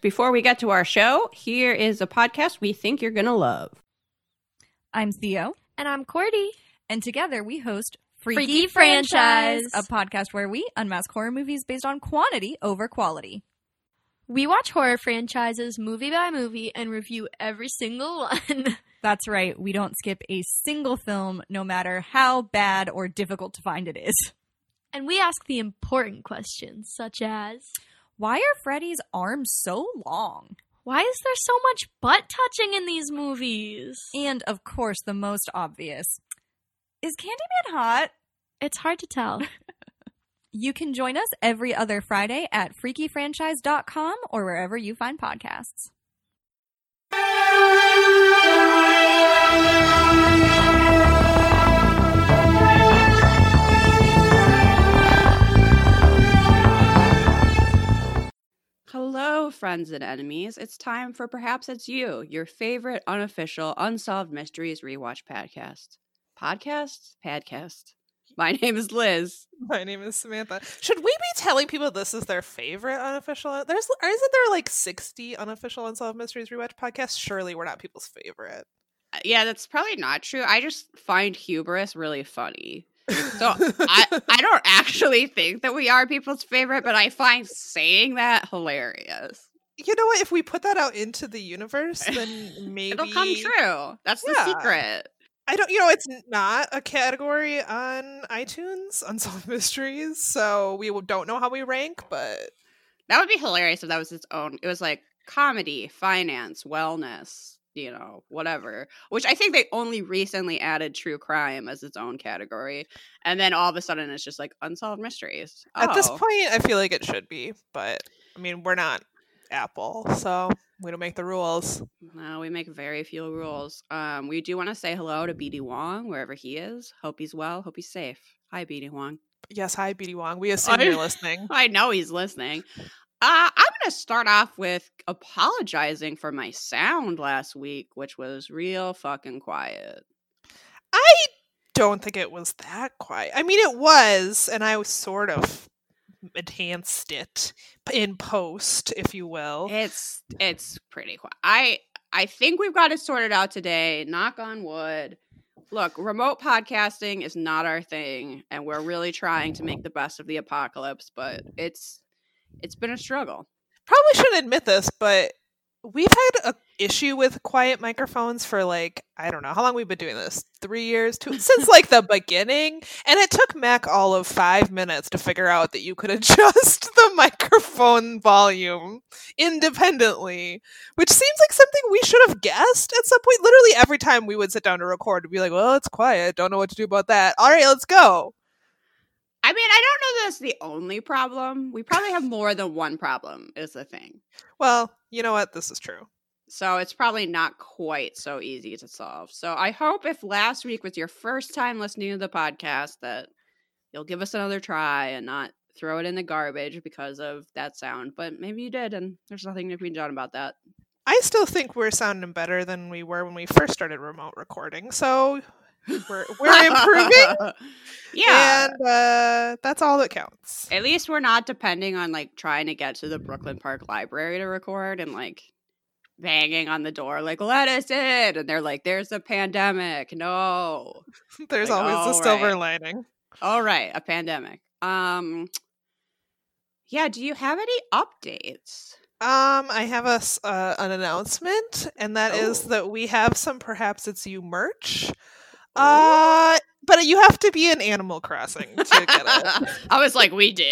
Before we get to our show, here is a podcast we think you're going to love. I'm Theo. And I'm Cordy. And together we host Freaky, Freaky Franchise, a podcast where we unmask horror movies based on quantity over quality. We watch horror franchises movie by movie and review every single one. That's right. We don't skip a single film, no matter how bad or difficult to find it is. And we ask the important questions, such as why are Freddy's arms so long? Why is there so much butt touching in these movies? And of course, the most obvious is Candyman hot? It's hard to tell. you can join us every other Friday at freakyfranchise.com or wherever you find podcasts. Hello, friends and enemies. It's time for Perhaps It's You, your favorite unofficial Unsolved Mysteries rewatch podcast. Podcast? Podcast. My name is Liz. My name is Samantha. Should we be telling people this is their favorite unofficial? There's isn't there like sixty unofficial Unsolved Mysteries rewatch podcasts? Surely we're not people's favorite. Uh, yeah, that's probably not true. I just find hubris really funny. So I, I don't actually think that we are people's favorite, but I find saying that hilarious. You know what? If we put that out into the universe, then maybe it'll come true. That's yeah. the secret. I don't, you know, it's not a category on iTunes, Unsolved Mysteries, so we don't know how we rank, but. That would be hilarious if that was its own. It was like comedy, finance, wellness, you know, whatever. Which I think they only recently added true crime as its own category. And then all of a sudden it's just like unsolved mysteries. At this oh. point, I feel like it should be, but I mean, we're not Apple, so we don't make the rules. No, we make very few rules. Um, we do want to say hello to BD Wong wherever he is. Hope he's well. Hope he's safe. Hi, BD Wong. Yes, hi, BD Wong. We assume I, you're listening. I know he's listening. Uh, going to start off with apologizing for my sound last week, which was real fucking quiet. I don't think it was that quiet. I mean, it was, and I was sort of enhanced it in post, if you will. It's it's pretty quiet. I I think we've got it sorted out today. Knock on wood. Look, remote podcasting is not our thing, and we're really trying to make the best of the apocalypse, but it's it's been a struggle. Probably shouldn't admit this, but we've had a issue with quiet microphones for like I don't know how long we've been doing this. Three years, two since like the beginning, and it took Mac all of five minutes to figure out that you could adjust the microphone volume independently, which seems like something we should have guessed at some point. Literally every time we would sit down to record, we'd be like, "Well, it's quiet. Don't know what to do about that. All right, let's go." I mean, I don't know that's the only problem. We probably have more than one problem, is the thing. Well, you know what? This is true. So it's probably not quite so easy to solve. So I hope if last week was your first time listening to the podcast that you'll give us another try and not throw it in the garbage because of that sound. But maybe you did, and there's nothing to be done about that. I still think we're sounding better than we were when we first started remote recording. So we're we're improving. yeah. And uh, that's all that counts. At least we're not depending on like trying to get to the Brooklyn Park Library to record and like banging on the door like let us in and they're like there's a pandemic no there's like, always a silver right. lining all right a pandemic um yeah do you have any updates um i have a uh, an announcement and that oh. is that we have some perhaps it's you merch uh, but you have to be in Animal Crossing to get it. I was like, we do.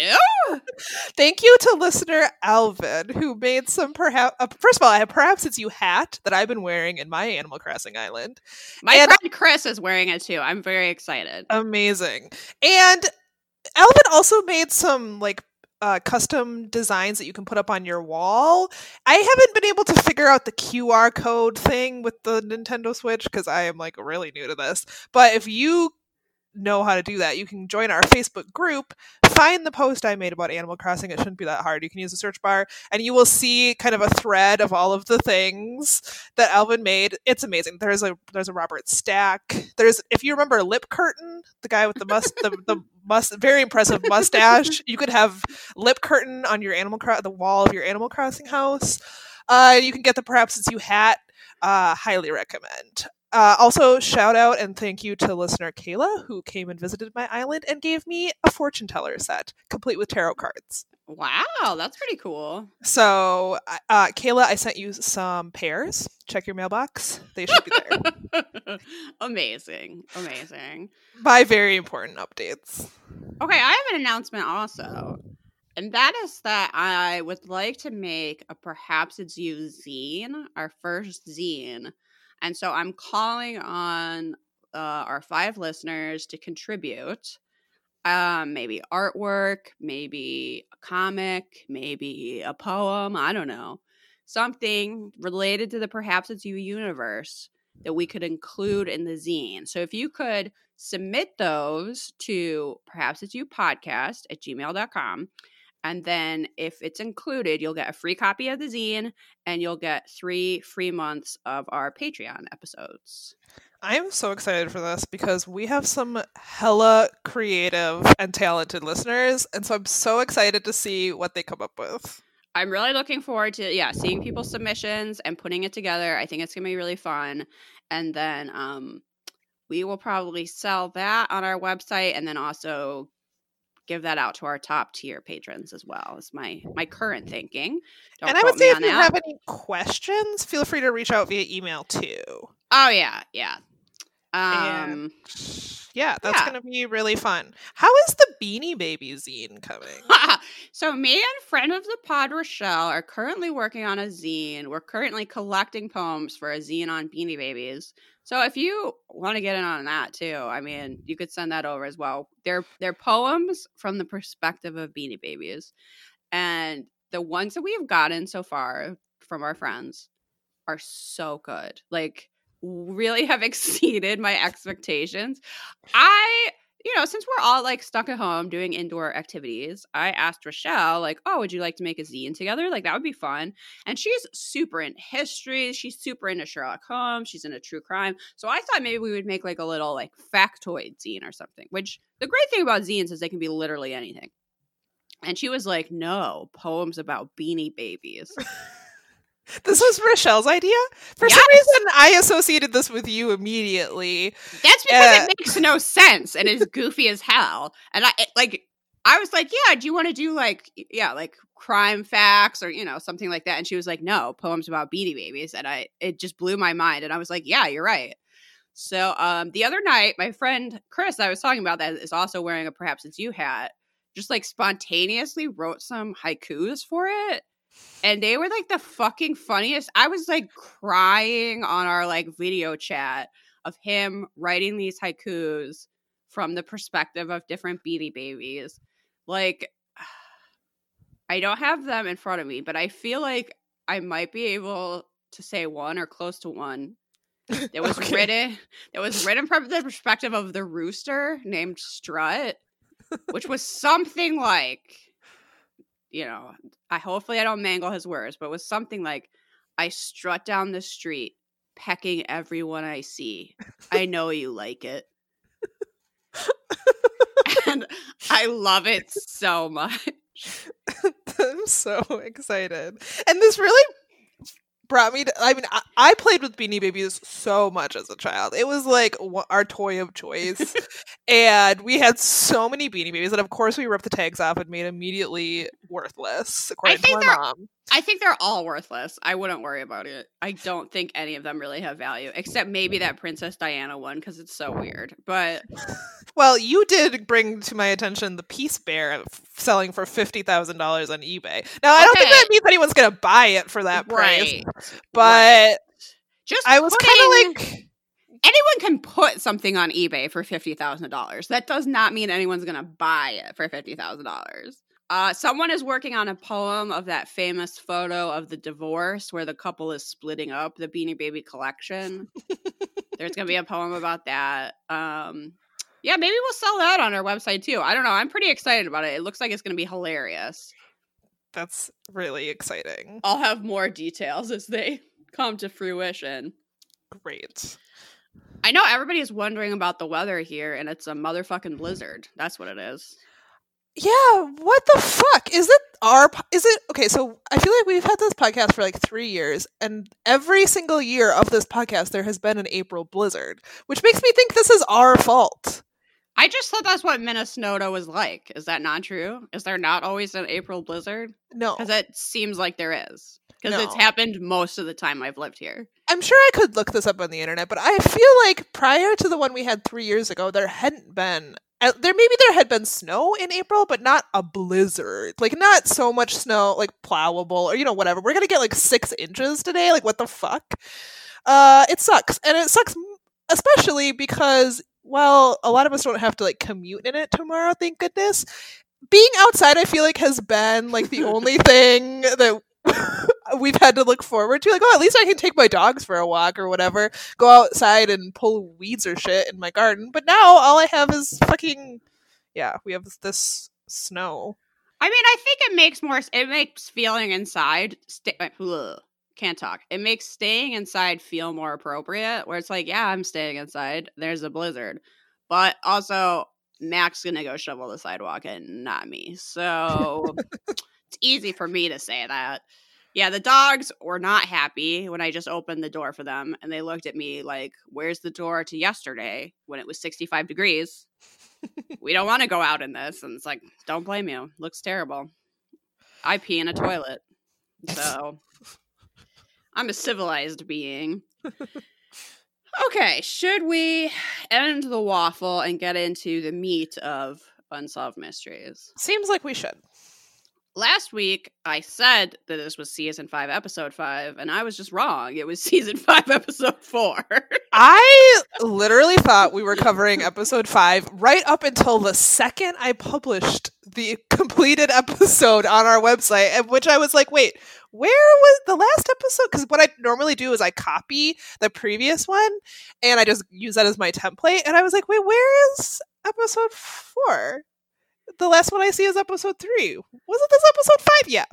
Thank you to listener Alvin who made some perhaps. Uh, first of all, I have perhaps it's you hat that I've been wearing in my Animal Crossing island. My and, friend Chris is wearing it too. I'm very excited. Amazing. And Alvin also made some like uh, custom designs that you can put up on your wall. I haven't been able to figure out the QR code thing with the Nintendo Switch because I am like really new to this. But if you know how to do that, you can join our Facebook group, find the post I made about Animal Crossing. It shouldn't be that hard. You can use the search bar and you will see kind of a thread of all of the things that Alvin made. It's amazing. There's a there's a Robert Stack. There's if you remember Lip Curtain, the guy with the must the, the must very impressive mustache. You could have Lip Curtain on your Animal the wall of your Animal Crossing house. Uh, you can get the Perhaps It's You hat. Uh, highly recommend. Uh, also, shout out and thank you to listener Kayla, who came and visited my island and gave me a fortune teller set, complete with tarot cards. Wow, that's pretty cool. So, uh, Kayla, I sent you some pears. Check your mailbox; they should be there. amazing, amazing. By very important updates. Okay, I have an announcement also, and that is that I would like to make a perhaps it's you zine, our first zine and so I'm calling on uh, our five listeners to contribute. Um, maybe artwork, maybe a comic, maybe a poem. I don't know. Something related to the Perhaps It's You universe that we could include in the zine. So if you could submit those to Perhaps It's You podcast at gmail.com and then if it's included, you'll get a free copy of the zine and you'll get three free months of our Patreon episodes. I'm so excited for this because we have some hella creative and talented listeners. And so I'm so excited to see what they come up with. I'm really looking forward to yeah, seeing people's submissions and putting it together. I think it's gonna be really fun. And then um we will probably sell that on our website and then also give that out to our top tier patrons as well. Is my my current thinking. Don't and I would say if you that. have any questions, feel free to reach out via email too. Oh yeah, yeah. Um, and yeah, that's yeah. gonna be really fun. How is the Beanie Baby zine coming? so me and friend of the pod Rochelle are currently working on a zine. We're currently collecting poems for a zine on Beanie Babies. So if you want to get in on that too, I mean, you could send that over as well. They're they're poems from the perspective of Beanie Babies, and the ones that we've gotten so far from our friends are so good. Like really have exceeded my expectations. I you know, since we're all like stuck at home doing indoor activities, I asked Rochelle, like, oh, would you like to make a zine together? Like, that would be fun. And she's super into history. She's super into Sherlock Holmes. She's into true crime. So I thought maybe we would make like a little like factoid zine or something, which the great thing about zines is they can be literally anything. And she was like, no, poems about beanie babies. This was Rochelle's idea. For yes. some reason, I associated this with you immediately. That's because uh, it makes no sense and is goofy as hell. And I like, I was like, "Yeah, do you want to do like, yeah, like crime facts or you know something like that?" And she was like, "No, poems about Beanie Babies." And I, it just blew my mind. And I was like, "Yeah, you're right." So, um, the other night, my friend Chris, I was talking about that, is also wearing a perhaps it's you hat. Just like spontaneously wrote some haikus for it and they were like the fucking funniest. I was like crying on our like video chat of him writing these haikus from the perspective of different Beanie Babies. Like, I don't have them in front of me, but I feel like I might be able to say one or close to one. That was okay. written. That was written from the perspective of the rooster named Strut, which was something like you know, I hopefully I don't mangle his words, but it was something like I strut down the street, pecking everyone I see. I know you like it. and I love it so much. I'm so excited. And this really brought me to i mean I, I, played with beanie babies so much as a child. It was like our toy of choice. And we had so many beanie babies and of course we ripped the tags off and made immediately worthless according to my mom I think they're all worthless. I wouldn't worry about it. I don't think any of them really have value, except maybe that Princess Diana one because it's so weird. But well, you did bring to my attention the Peace Bear selling for fifty thousand dollars on eBay. Now, I don't think that means anyone's going to buy it for that price, but right. just I was kind of like. Anyone can put something on eBay for fifty thousand dollars. That does not mean anyone's going to buy it for fifty thousand dollars. Uh, someone is working on a poem of that famous photo of the divorce where the couple is splitting up the Beanie Baby collection. There's going to be a poem about that. Um, Yeah, maybe we'll sell that on our website too. I don't know. I'm pretty excited about it. It looks like it's going to be hilarious. That's really exciting. I'll have more details as they come to fruition. Great. I know everybody is wondering about the weather here, and it's a motherfucking blizzard. That's what it is. Yeah, what the fuck? Is it our is it okay, so I feel like we've had this podcast for like 3 years and every single year of this podcast there has been an April blizzard, which makes me think this is our fault. I just thought that's what Minnesota was like. Is that not true? Is there not always an April blizzard? No. Because it seems like there is. Because it's happened most of the time I've lived here. I'm sure I could look this up on the internet, but I feel like prior to the one we had 3 years ago there hadn't been there maybe there had been snow in April, but not a blizzard. Like not so much snow, like plowable or you know whatever. We're gonna get like six inches today. Like what the fuck? Uh, it sucks, and it sucks especially because well, a lot of us don't have to like commute in it tomorrow. Thank goodness. Being outside, I feel like has been like the only thing that we've had to look forward to. Like, oh, at least I can take my dogs for a walk or whatever go outside and pull weeds or shit in my garden. But now all I have is fucking yeah, we have this, snow. I mean, I think it makes more. It makes feeling inside. Uh, ugh, can't talk. It makes staying inside feel more appropriate. Where it's like, yeah, I'm staying inside. There's a blizzard, but also Mac's gonna go shovel the sidewalk and not me. So it's easy for me to say that. Yeah, the dogs were not happy when I just opened the door for them, and they looked at me like, "Where's the door to yesterday when it was 65 degrees?" we don't want to go out in this. And it's like, don't blame you. Looks terrible. I pee in a toilet. So I'm a civilized being. Okay, should we end the waffle and get into the meat of Unsolved Mysteries? Seems like we should. Last week, I said that this was season five, episode five, and I was just wrong. It was season five, episode four. I literally thought we were covering episode five right up until the second I published the completed episode on our website, at which I was like, wait, where was the last episode? Because what I normally do is I copy the previous one and I just use that as my template. And I was like, wait, where is episode four? The last one I see is episode three. Wasn't this episode five? Yeah.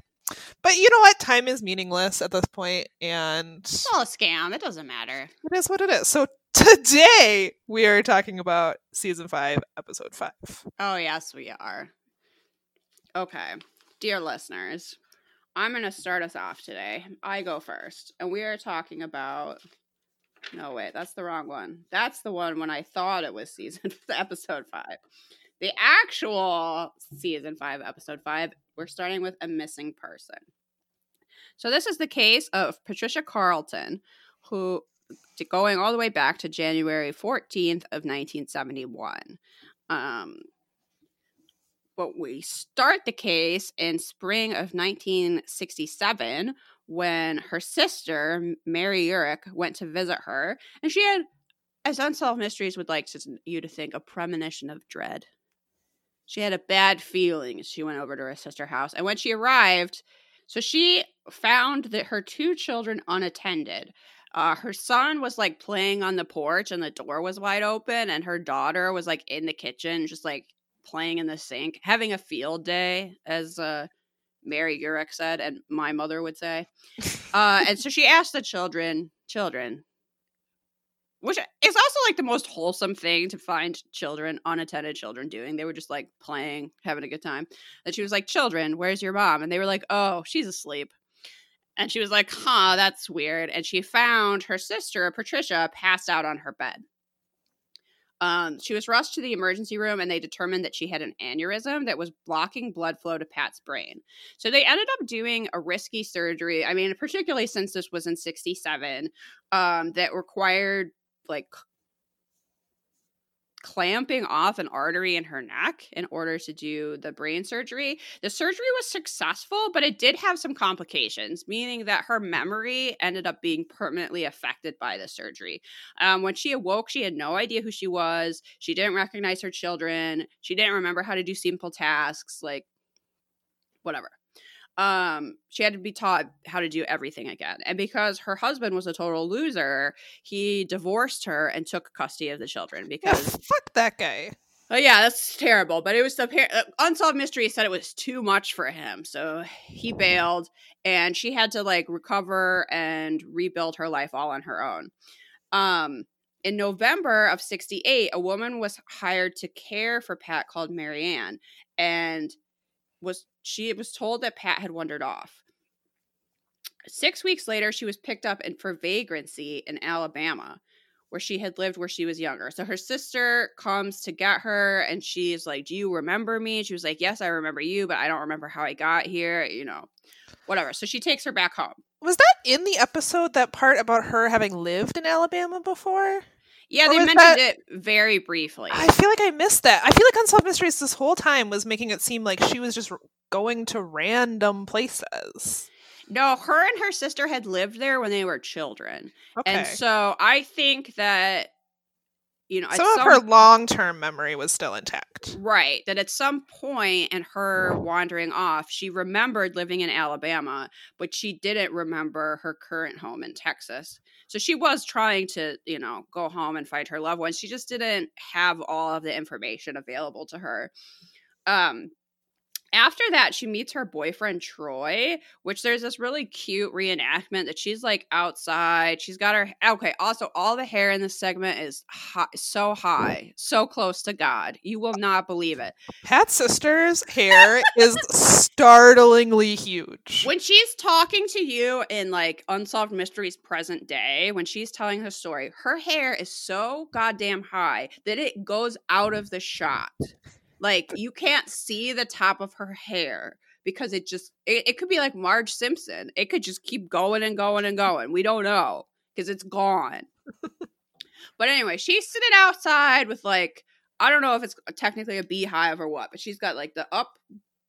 But you know what? Time is meaningless at this point, and it's all a scam. It doesn't matter. it is what it is. So today we are talking about season five, episode five. Oh, yes, we are. Okay, dear listeners, I'm going to start us off today. I go first, and we are talking about. No, wait, that's the wrong one. That's the one when I thought it was season episode five. The actual season five, episode five, we're starting with a missing person. So this is the case of Patricia Carlton, who going all the way back to January 14th of 1971. Um, but we start the case in spring of 1967 when her sister Mary Urich went to visit her, and she had, as Unsolved Mysteries would like to, you to think, a premonition of dread. She had a bad feeling she went over to her sister's house, and when she arrived, so she found that her two children unattended. Uh, her son was like playing on the porch and the door was wide open, and her daughter was like in the kitchen, just like playing in the sink, having a field day, as uh, Mary Urich said, and my mother would say. Uh, and so she asked the children, children, which is also like the most wholesome thing to find children, unattended children doing. They were just like playing, having a good time. And she was like, Children, where's your mom? And they were like, Oh, she's asleep. And she was like, Huh, that's weird. And she found her sister, Patricia, passed out on her bed. Um, she was rushed to the emergency room and they determined that she had an aneurysm that was blocking blood flow to Pat's brain. So they ended up doing a risky surgery. I mean, particularly since this was in 67, um, that required like clamping off an artery in her neck in order to do the brain surgery. The surgery was successful, but it did have some complications, meaning that her memory ended up being permanently affected by the surgery. Um, when she awoke, she had no idea who she was. She didn't recognize her children. She didn't remember how to do simple tasks, like whatever um she had to be taught how to do everything again and because her husband was a total loser he divorced her and took custody of the children Yeah, because fuck that guy. Oh yeah, that's terrible. But it was the par- uh, unsolved mystery said it was too much for him, so he bailed, and she had to like recover and rebuild her life all on her own. Um, in November of '68, a woman was hired to care for Pat called Marianne, and was she was told that Pat had wandered off. Six weeks later, she was picked up in, for vagrancy in Alabama, where she had lived where she was younger. So her sister comes to get her, and she's like, "Do you remember me?" she was like, "Yes, I remember you, but I don't remember how I got here." You know, whatever. So she takes her back home. Was that in the episode that part about her having lived in Alabama before? Yeah, Or they mentioned that- it very briefly. I feel like I missed that. I feel like Unsolved Mysteries this whole time was making it seem like she was just going to random places. no, her and her sister had lived there when they were children, Okay. and so I think that you know some of some her long term memory was still intact. Right. That at some point in her wandering off, she remembered living in Alabama, but she didn't remember her current home in Texas. So she was trying to, you know, go home and find her loved ones. She just didn't have all of the information available to her. Um, after that, she meets her boyfriend Troy, which there's this really cute reenactment that she's like outside. She's got her okay. Also, all the hair in this segment is high, so high, so close to God. You will not believe it. Pat's sister's hair is startlingly huge. When she's talking to you in like Unsolved Mysteries present day, when she's telling her story, her hair is so goddamn high that it goes out of the shot. Like you can't see the top of her hair because it just it, it could be like Marge Simpson. It could just keep going and going and going. We don't know because it's gone. but anyway, she's sitting outside with like I don't know if it's technically a beehive or what, but she's got like the up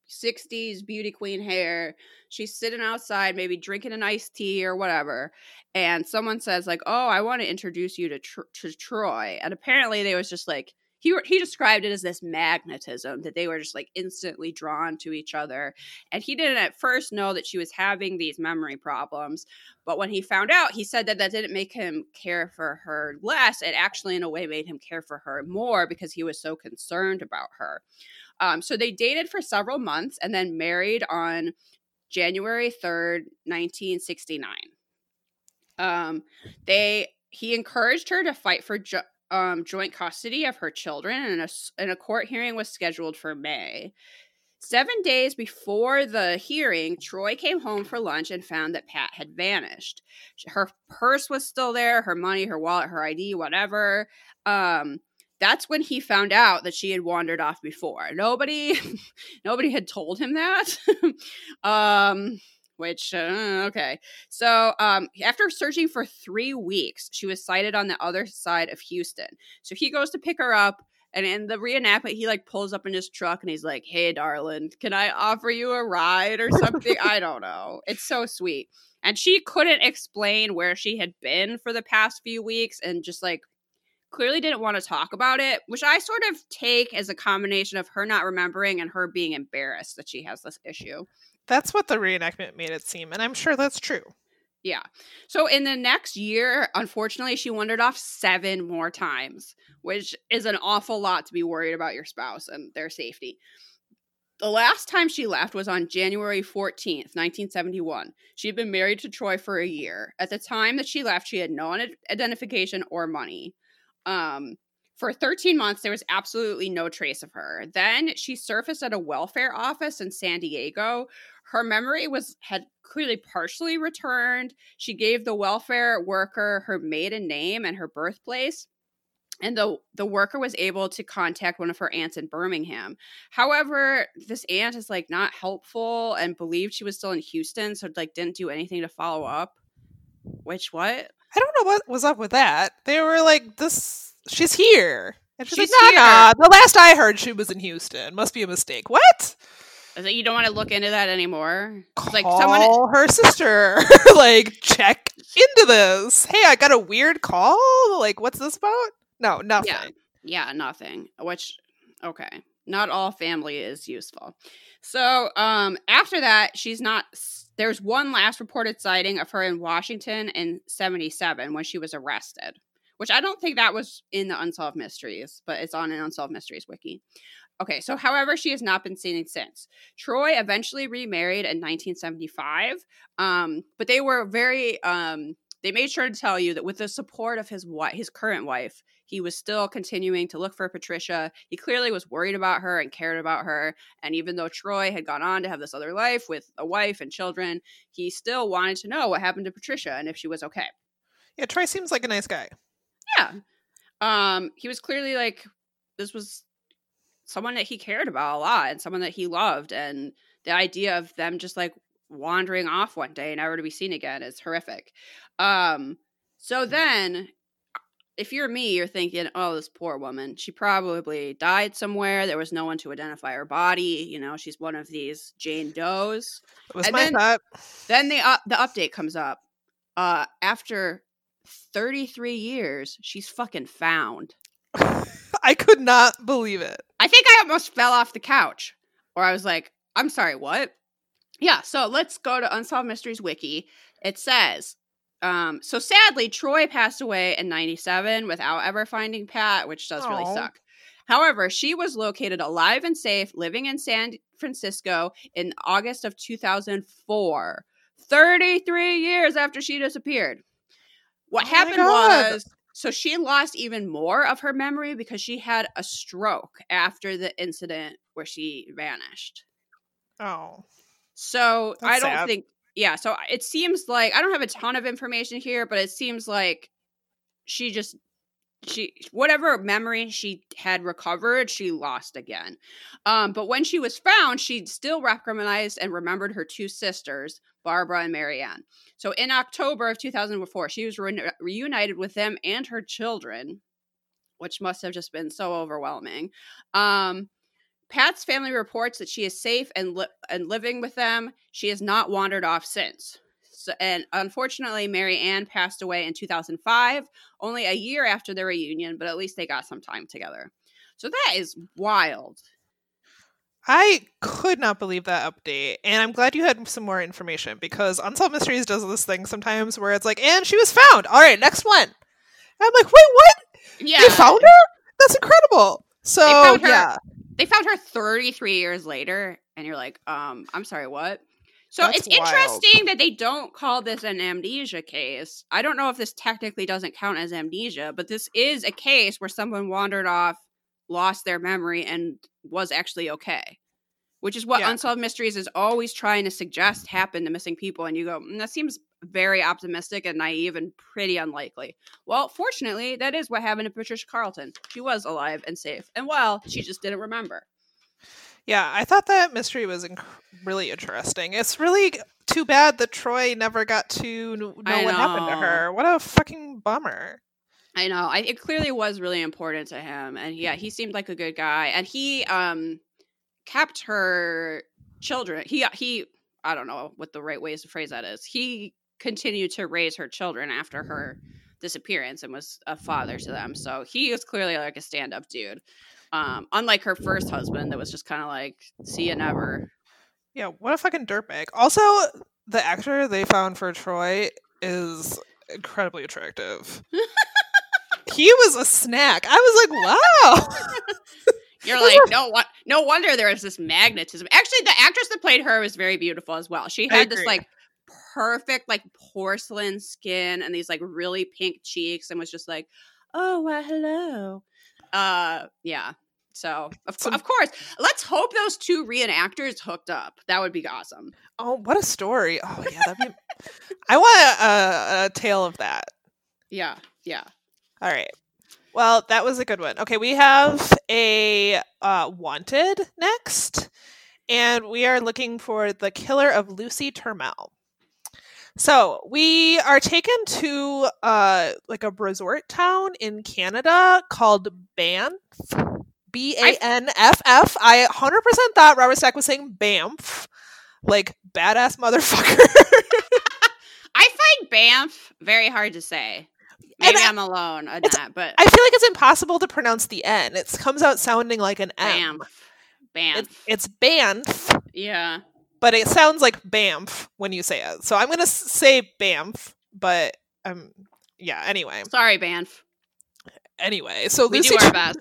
60s beauty queen hair. She's sitting outside, maybe drinking an iced tea or whatever. And someone says, like, oh, I want to introduce you to, Tr- to Troy. And apparently they was just like, he, he described it as this magnetism that they were just like instantly drawn to each other. And he didn't at first know that she was having these memory problems. But when he found out, he said that that didn't make him care for her less. It actually, in a way, made him care for her more because he was so concerned about her. Um, so they dated for several months and then married on January 3rd, 1969. Um, they he encouraged her to fight for jo- um, joint custody of her children, and a, and a court hearing was scheduled for May. Seven days before the hearing, Troy came home for lunch and found that Pat had vanished. Her purse was still there, her money, her wallet, her ID, whatever. Um, that's when he found out that she had wandered off before. Nobody, nobody had told him that. um, which uh, okay. So um, after searching for three weeks, she was sighted on the other side of Houston. So he goes to pick her up. And in the reenactment, he like pulls up in his truck and he's like, "Hey, darling, can I offer you a ride or something?" I don't know. It's so sweet. And she couldn't explain where she had been for the past few weeks, and just like clearly didn't want to talk about it, which I sort of take as a combination of her not remembering and her being embarrassed that she has this issue. That's what the reenactment made it seem, and I'm sure that's true. Yeah. So in the next year, unfortunately, she wandered off seven more times, which is an awful lot to be worried about your spouse and their safety. The last time she left was on January 14th, 1971. She had been married to Troy for a year. At the time that she left, she had no identification or money. Um, for 13 months, there was absolutely no trace of her. Then she surfaced at a welfare office in San Diego. Her memory was had clearly partially returned. She gave the welfare worker her maiden name and her birthplace. And the the worker was able to contact one of her aunts in Birmingham. However, this aunt is like not helpful and believed she was still in Houston, so like didn't do anything to follow up. Which what? I don't know what was up with that. They were like, "This, she's here," and she's, She's like, "Nah, nah." here. The last I heard, she was in Houston. Must be a mistake. What? Is you don't want to look into that anymore? Call like someone her sister. like, check into this. Hey, I got a weird call. Like, what's this about? No, nothing. Yeah. Yeah, nothing. Which okay. Not all family is useful. So, um after that, she's not there's one last reported sighting of her in Washington in 77 when she was arrested, which I don't think that was in the Unsolved Mysteries, but it's on an Unsolved Mysteries wiki. Okay, so however, she has not been seen since. Troy eventually remarried in 1975, um, but they were very. Um, they made sure to tell you that with the support of his wife, his current wife, he was still continuing to look for Patricia. He clearly was worried about her and cared about her. And even though Troy had gone on to have this other life with a wife and children, he still wanted to know what happened to Patricia and if she was okay. Yeah, Troy seems like a nice guy. Yeah. Um, he was clearly like this was someone that he cared about a lot and someone that he loved and the idea of them just like wandering off one day and never to be seen again is horrific. Um so then if you're me you're thinking oh this poor woman she probably died somewhere there was no one to identify her body you know she's one of these jane does. Was And my then- thought. then the uh, the update comes up uh after 33 years she's fucking found I could not believe it. I think I almost fell off the couch. Or I was like, I'm sorry, what? Yeah, so let's go to Unsolved Mysteries Wiki. It says, um, so sadly, Troy passed away in 97 without ever finding Pat, which does really suck. However, she was located alive and safe, living in San Francisco in August of 2004, 33 years after she disappeared. What Oh happened was so she lost even more of her memory because she had a stroke after the incident where she vanished. Oh. So I don't sad. think, yeah. So it seems like I don't have a ton of information here, but it seems like she just she whatever memory she had recovered, she lost again. Um, but when she was found, she still recognized and remembered her two sisters, Barbara and Marianne. So in October of 2004, she was re- reunited with them and her children, which must have just been so overwhelming. Um, Pat's family reports that she is safe and li- and living with them. She has not wandered off since. So, and unfortunately, Mary Ann passed away in 2005, only a year after their reunion, but at least they got some time together. So that is wild. I could not believe that update. And I'm glad you had some more information because Unsolved Mysteries does this thing sometimes where it's like, and she was found. All right, next one. And I'm like, wait, what? Yeah, They found her? That's incredible. So, found her. yeah. they found her 33 years later, and you're like, um, I'm sorry, what? So That's it's wild. interesting that they don't call this an amnesia case. I don't know if this technically doesn't count as amnesia, but this is a case where someone wandered off, lost their memory, and was actually okay. Which is what Yeah. Unsolved Mysteries is always trying to suggest happened to missing people. And you go, "Mm, that seems very optimistic and naive and pretty unlikely. Well, fortunately, that is what happened to Patricia Carlton. She was alive and safe and well, she just didn't remember. Yeah, I thought that mystery was inc- really interesting. It's really too bad that Troy never got to kn- know I what happened to her. What a fucking bummer. I know. I, it clearly was really important to him, and yeah, he seemed like a good guy, and he um kept her children. He he. I don't know what the right ways to phrase that is. He continued to raise her children after her disappearance and was a father to them. So he is clearly like a stand-up dude. Um, unlike her first husband, that was just kind of like, "See you never." Yeah, what a fucking dirtbag. Also, the actor they found for Troy is incredibly attractive. he was a snack. I was like, wow. You're like, no, what? No wonder there is this magnetism. Actually, the actress that played her was very beautiful as well. She had this like perfect, like porcelain skin and these like really pink cheeks, and was just like, oh, well, hello. Uh, yeah. So of, of course, let's hope those two reenactors hooked up. That would be awesome. Oh, what a story. Oh, yeah, that'd be. I want a, a, a tale of that. Yeah, yeah. All right. Well, that was a good one. Okay, we have a uh, wanted next, and we are looking for the killer of Lucy Turmel. So we are taken to uh, like a resort town in Canada called Banff. B A N F F. I 100% thought Robert Stack was saying Banff, like badass motherfucker. I find Banff very hard to say. And Maybe I- I'm alone on that, but I feel like it's impossible to pronounce the N. It comes out sounding like an M. Banff. Banff. It, it's Banff, yeah. but it sounds like Banff when you say it. So I'm gonna say Banff, but um, yeah. Anyway, Sorry, Banff. Anyway. So We Lucy do our best.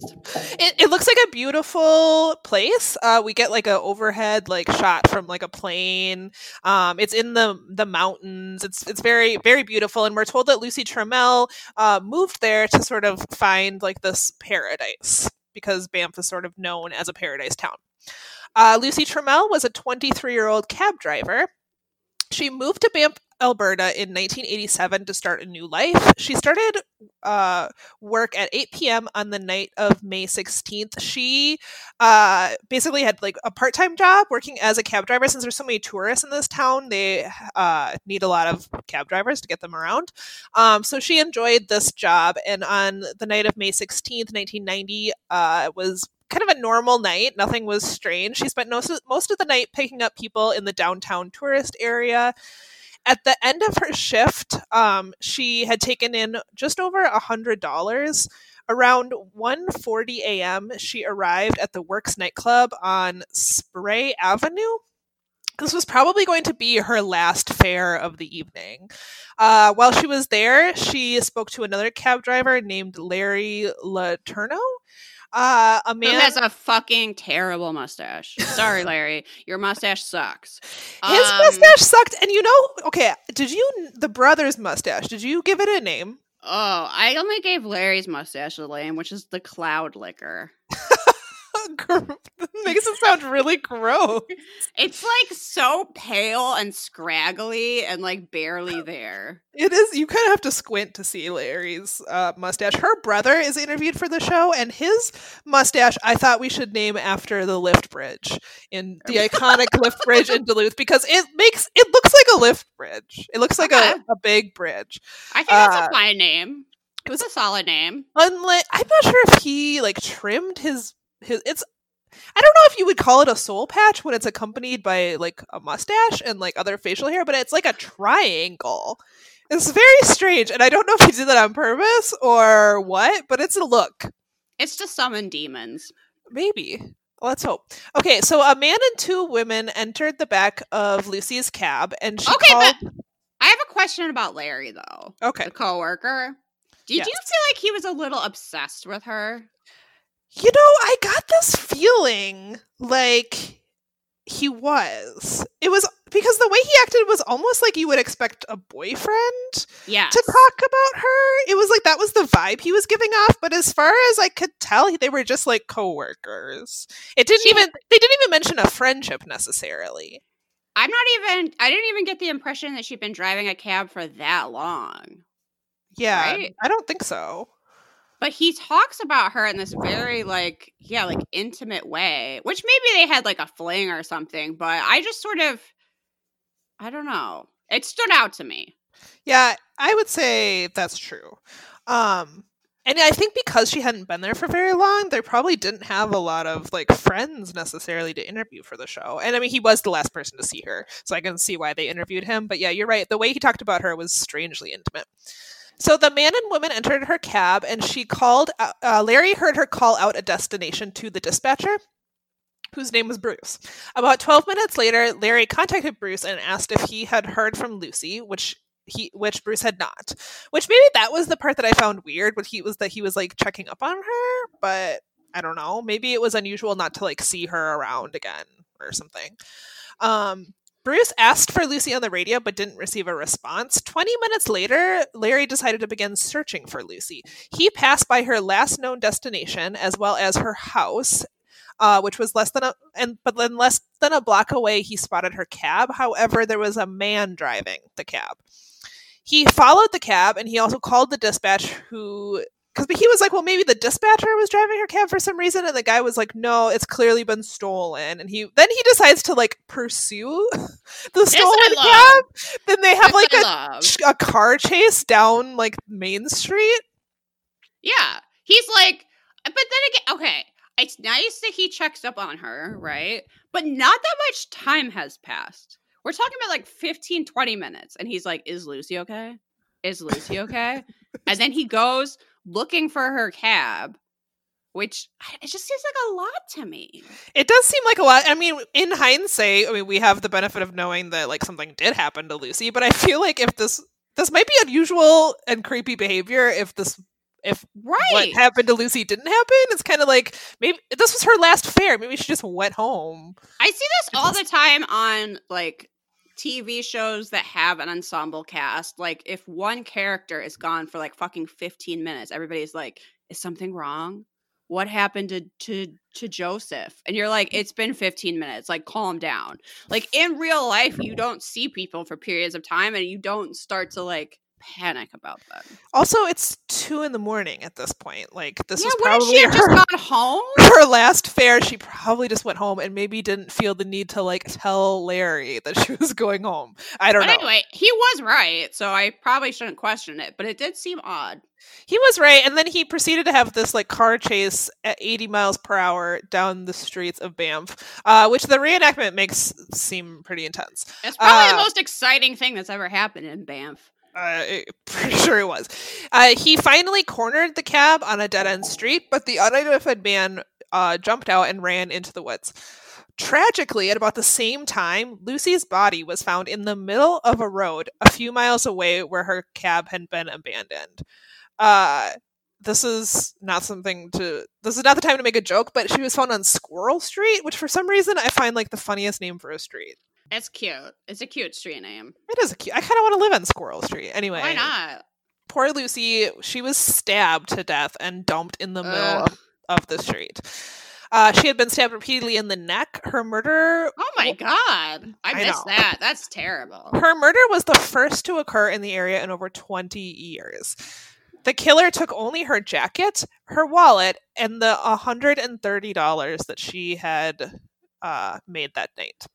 it, it looks like a beautiful place. Uh, we get like a overhead like shot from like a plane. Um, it's in the the mountains. It's it's very very beautiful, and we're told that Lucy Trammell uh, moved there to sort of find like this paradise because Banff is sort of known as a paradise town. Uh, Lucy Trammell was a 23 year old cab driver. She moved to Banff, Alberta in 1987 to start a new life. She started uh, work at 8 p.m. on the night of May 16th. She uh, basically had like a part time job working as a cab driver. Since there's so many tourists in this town, they uh, need a lot of cab drivers to get them around. Um, so she enjoyed this job. And on the night of May 16th, 1990, uh, it was kind of a normal night. Nothing was strange. She spent most of, most of the night picking up people in the downtown tourist area. At the end of her shift, um, she had taken in just over a hundred dollars. Around 1:40 a.m., she arrived at the Works nightclub on Spray Avenue. This was probably going to be her last fare of the evening. Uh, while she was there, she spoke to another cab driver named Larry Laterno. Uh, a Who man has a fucking terrible mustache? Sorry, Larry, your mustache sucks. His Um, mustache sucked, and you know, okay, did you the brother's mustache? Did you give it a name? Oh, I only gave Larry's mustache a name, which is the cloud Makes it sound really gross. It's like so pale and scraggly and like barely there. It is. You kind of have to squint to see Larry's uh, mustache. Her brother is interviewed for the show, and his mustache I thought we should name after the lift bridge in the iconic lift bridge in Duluth because it makes it looks like a lift bridge. It looks like Okay. a, a big bridge. I think that's Uh, a fine name. it was a solid name. Unlike I'm not sure if he like trimmed his his it's I don't know if you would call it a soul patch when it's accompanied by like a mustache and like other facial hair, but it's like a triangle. It's very strange, and I don't know if he did that on purpose or what, but it's a look. It's to summon demons. Maybe. Let's hope. Okay, so a man and two women entered the back of Lucy's cab, and she Okay, called. but I have a question about Larry though. okay, The coworker. Did Yes. you feel like he was a little obsessed with her? You know, I got this feeling like he was. It was because the way he acted was almost like you would expect a boyfriend Yeah. to talk about her. It was like that was the vibe he was giving off, but as far as I could tell, they were just like coworkers. It didn't She- even they didn't even mention a friendship necessarily. I'm not even I didn't even get the impression that she'd been driving a cab for that long. Yeah, Right? I don't think so. But he talks about her in this very like yeah, like intimate way, which maybe they had like a fling or something, but I just sort of I don't know. It stood out to me. Yeah, I would say that's true. Um and I think because she hadn't been there for very long, they probably didn't have a lot of like friends necessarily to interview for the show. And I mean, he was the last person to see her, so I can see why they interviewed him. But yeah, you're right. The way he talked about her was strangely intimate. So the man and woman entered her cab, and she called. Uh, uh, Larry heard her call out a destination to the dispatcher, whose name was Bruce. About 12 minutes later, Larry contacted Bruce and asked if he had heard from Lucy, which he which Bruce had not. Which maybe that was the part that I found weird, but he was that he was like checking up on her, but I don't know. Maybe it was unusual not to like see her around again or something. Um Bruce asked for Lucy on the radio but didn't receive a response. 20 minutes later, Larry decided to begin searching for Lucy. He passed by her last known destination as well as her house uh, which was less than a and but then less than a block away he spotted her cab however there was a man driving the cab he followed the cab and he also called the dispatch who because he was like well maybe the dispatcher was driving her cab for some reason and the guy was like no it's clearly been stolen and he then he decides to like pursue the stolen cab then they have This like a, a car chase down like main street Yeah. He's like, but then again, okay, it's nice that he checks up on her, right? But not that much time has passed. We're talking about like 15, 20 minutes. And he's like, is Lucy okay? Is Lucy okay? and then he goes looking for her cab, which it just seems like a lot to me. It does seem like a lot. I mean, in hindsight, I mean, we have the benefit of knowing that like something did happen to Lucy, but I feel like if this this might be unusual and creepy behavior if this if Right. what happened to Lucy didn't happen. It's kind of like maybe this was her last fare. Maybe she just went home. I see this all the time on like TV shows that have an ensemble cast. Like if one character is gone for like fucking 15 minutes, everybody's like, is something wrong? What happened to to to Joseph? And you're like, it's been 15 minutes. Like calm down. Like in real life, you don't see people for periods of time and you don't start to like panic about them. Also, it's two in the morning at this point. Like this yeah, was probably she have just her, gone home? her last fare. She probably just went home and maybe didn't feel the need to like tell Larry that she was going home. I don't But know. anyway, he was right, so I probably shouldn't question it. But it did seem odd. He was right, and then he proceeded to have this like car chase at 80 miles per hour down the streets of Banff, uh, which the reenactment makes seem pretty intense. It's probably Uh, the most exciting thing that's ever happened in Banff. Uh, pretty sure it was. Uh, he finally cornered the cab on a dead end street, but the unidentified man uh, jumped out and ran into the woods. Tragically, at about the same time, Lucy's body was found in the middle of a road a few miles away where her cab had been abandoned. Uh, this is not something to. This is not the time to make a joke, but she was found on Squirrel Street, which for some reason I find like the funniest name for a street. It's cute. It's a cute street name. It is a cute. I kind of want to live on Squirrel Street. Anyway, Why not? poor Lucy, she was stabbed to death and dumped in the middle of, of the street. Uh, she had been stabbed repeatedly in the neck. Her murder Oh my god. I, I missed know. that. That's terrible. her murder was the first to occur in the area in over 20 years. The killer took only her jacket, her wallet, and the $130 that she had uh, made that night.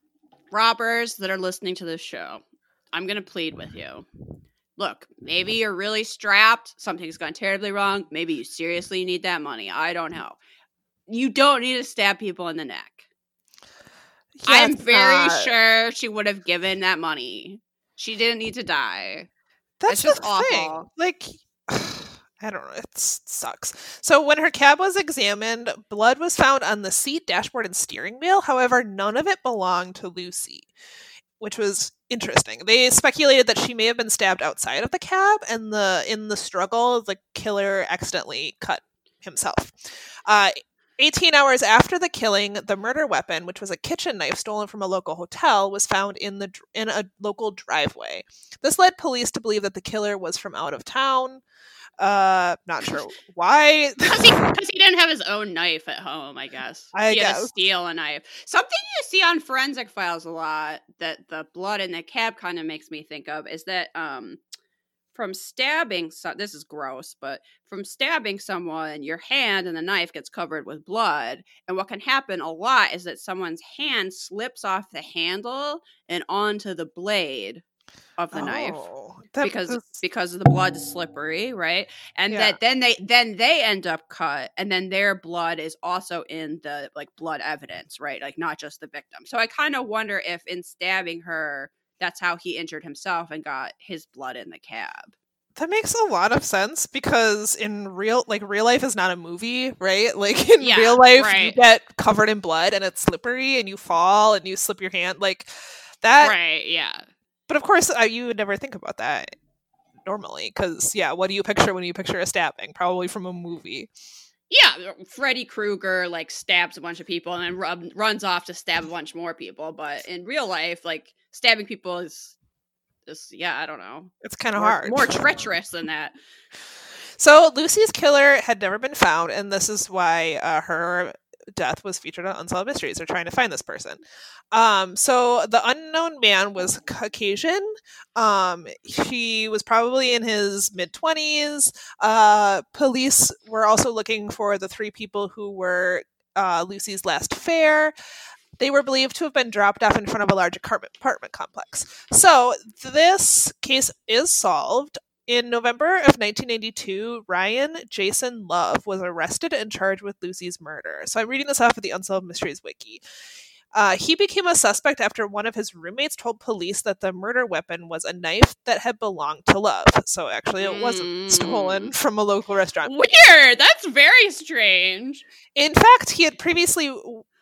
Robbers that are listening to this show, I'm going to plead with you. Look, maybe you're really strapped. Something's gone terribly wrong. Maybe you seriously need that money. I don't know. You don't need to stab people in the neck. I'm very not- sure she would have given that money. She didn't need to die. That's It's just the thing. awful. Like, I don't know. It sucks. So when her cab was examined, blood was found on the seat, dashboard, and steering wheel. However, none of it belonged to Lucy, which was interesting. They speculated that she may have been stabbed outside of the cab, and the in the struggle, the killer accidentally cut himself. Uh, 18 hours after the killing, the murder weapon, which was a kitchen knife stolen from a local hotel, was found in the in a local driveway. This led police to believe that the killer was from out of town. Uh, not sure why. Because he, he didn't have his own knife at home, I guess. I he had to guess. steal a knife. Something you see on forensic files a lot that the blood in the cab kind of makes me think of is that um from stabbing so- this is gross but from stabbing someone your hand and the knife gets covered with blood and what can happen a lot is that someone's hand slips off the handle and onto the blade of the knife Oh, that because is- because the blood is slippery, right? And Yeah. that then they then they end up cut, and then their blood is also in the like blood evidence, right? Like not just the victim. So I kind of wonder if in stabbing her, that's how he injured himself and got his blood in the cab. that makes a lot of sense because in real like real life is not a movie, right? Like in Yeah, real life you get covered in blood and it's slippery and you fall and you slip your hand like that. right? Yeah. But of course uh, you would never think about that normally cuz yeah, what do you picture when you picture a stabbing? Probably from a movie. Yeah, Freddy Krueger like stabs a bunch of people and then rub, runs off to stab a bunch more people. But in real life, like stabbing people is just yeah, I don't know, It's kind of hard. more treacherous than that. So Lucy's killer had never been found, and this is why uh, her death was featured on Unsolved Mysteries. They're trying to find this person. Um, so the unknown man was Caucasian. Um, he was probably in his mid twenties. Uh, police were also looking for the three people who were uh, Lucy's last fare. They were believed to have been dropped off in front of a large apartment, apartment complex. So this case is solved. In November of 1992, Ryan Jason Love was arrested and charged with Lucy's murder. So I'm reading this off of the Unsolved Mysteries wiki. Uh, he became a suspect after one of his roommates told police that the murder weapon was a knife that had belonged to Love. So actually, it wasn't stolen Mm. from a local restaurant. Weird. That's very strange. In fact, he had previously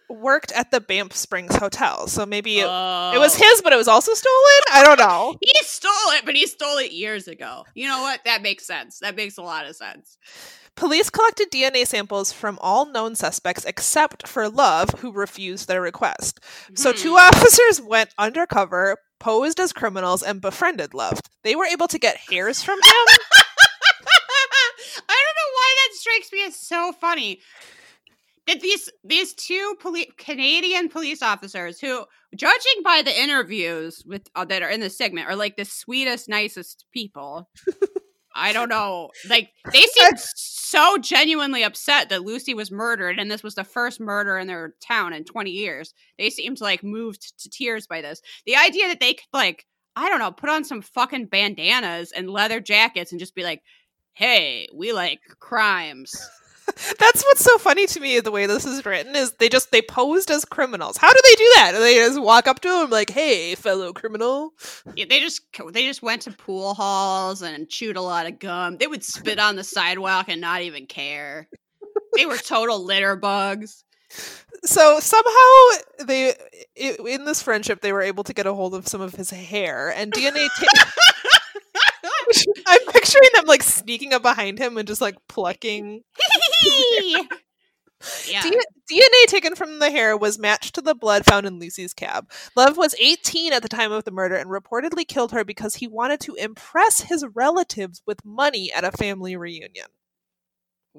worked at the Banff Springs Hotel. So maybe it, it Oh. was his, but it was also stolen. I don't know. He stole it, but he stole it years ago. You know what? That makes sense. That makes a lot of sense. Police collected DNA samples from all known suspects except for Love, who refused their request. So Hmm. two officers went undercover, posed as criminals, and befriended Love. They were able to get hairs from him. I don't know why that strikes me as so funny. That these these two poli- Canadian police officers, who, judging by the interviews with uh, that are in the segment, are like the sweetest, nicest people. I don't know. Like they seemed so genuinely upset that Lucy was murdered, and this was the first murder in their town in 20 years. They seemed like moved to tears by this. The idea that they could like, I don't know, put on some fucking bandanas and leather jackets and just be like, "Hey, we like crimes." That's what's so funny to me the way this is written is they just they posed as criminals. How do they do that? They just walk up to him like, "Hey, fellow criminal." Yeah, they just they just went to pool halls and chewed a lot of gum. They would spit on the sidewalk and not even care. They were total litter bugs. So somehow they in this friendship they were able to get a hold of some of his hair and DNA ta- I'm picturing them like sneaking up behind him and just like plucking yeah. DNA taken from the hair was matched to the blood found in Lucy's cab. Love was 18 at the time of the murder and reportedly killed her because he wanted to impress his relatives with money at a family reunion.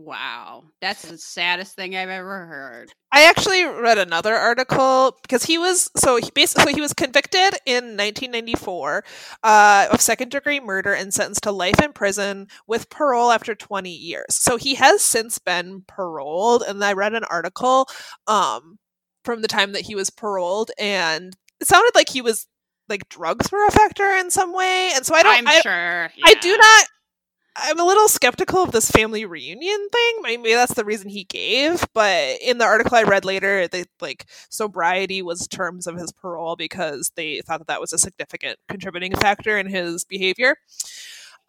Wow, that's the saddest thing I've ever heard. I actually read another article because he was so he basically he was convicted in 1994 uh, of second degree murder and sentenced to life in prison with parole after 20 years. So he has since been paroled, and I read an article um, from the time that he was paroled, and it sounded like he was like drugs were a factor in some way, and so I don't. I'm I, sure. I do not. I'm a little skeptical of this family reunion thing. Maybe that's the reason he gave, but in the article I read later, they like sobriety was terms of his parole because they thought that that was a significant contributing factor in his behavior.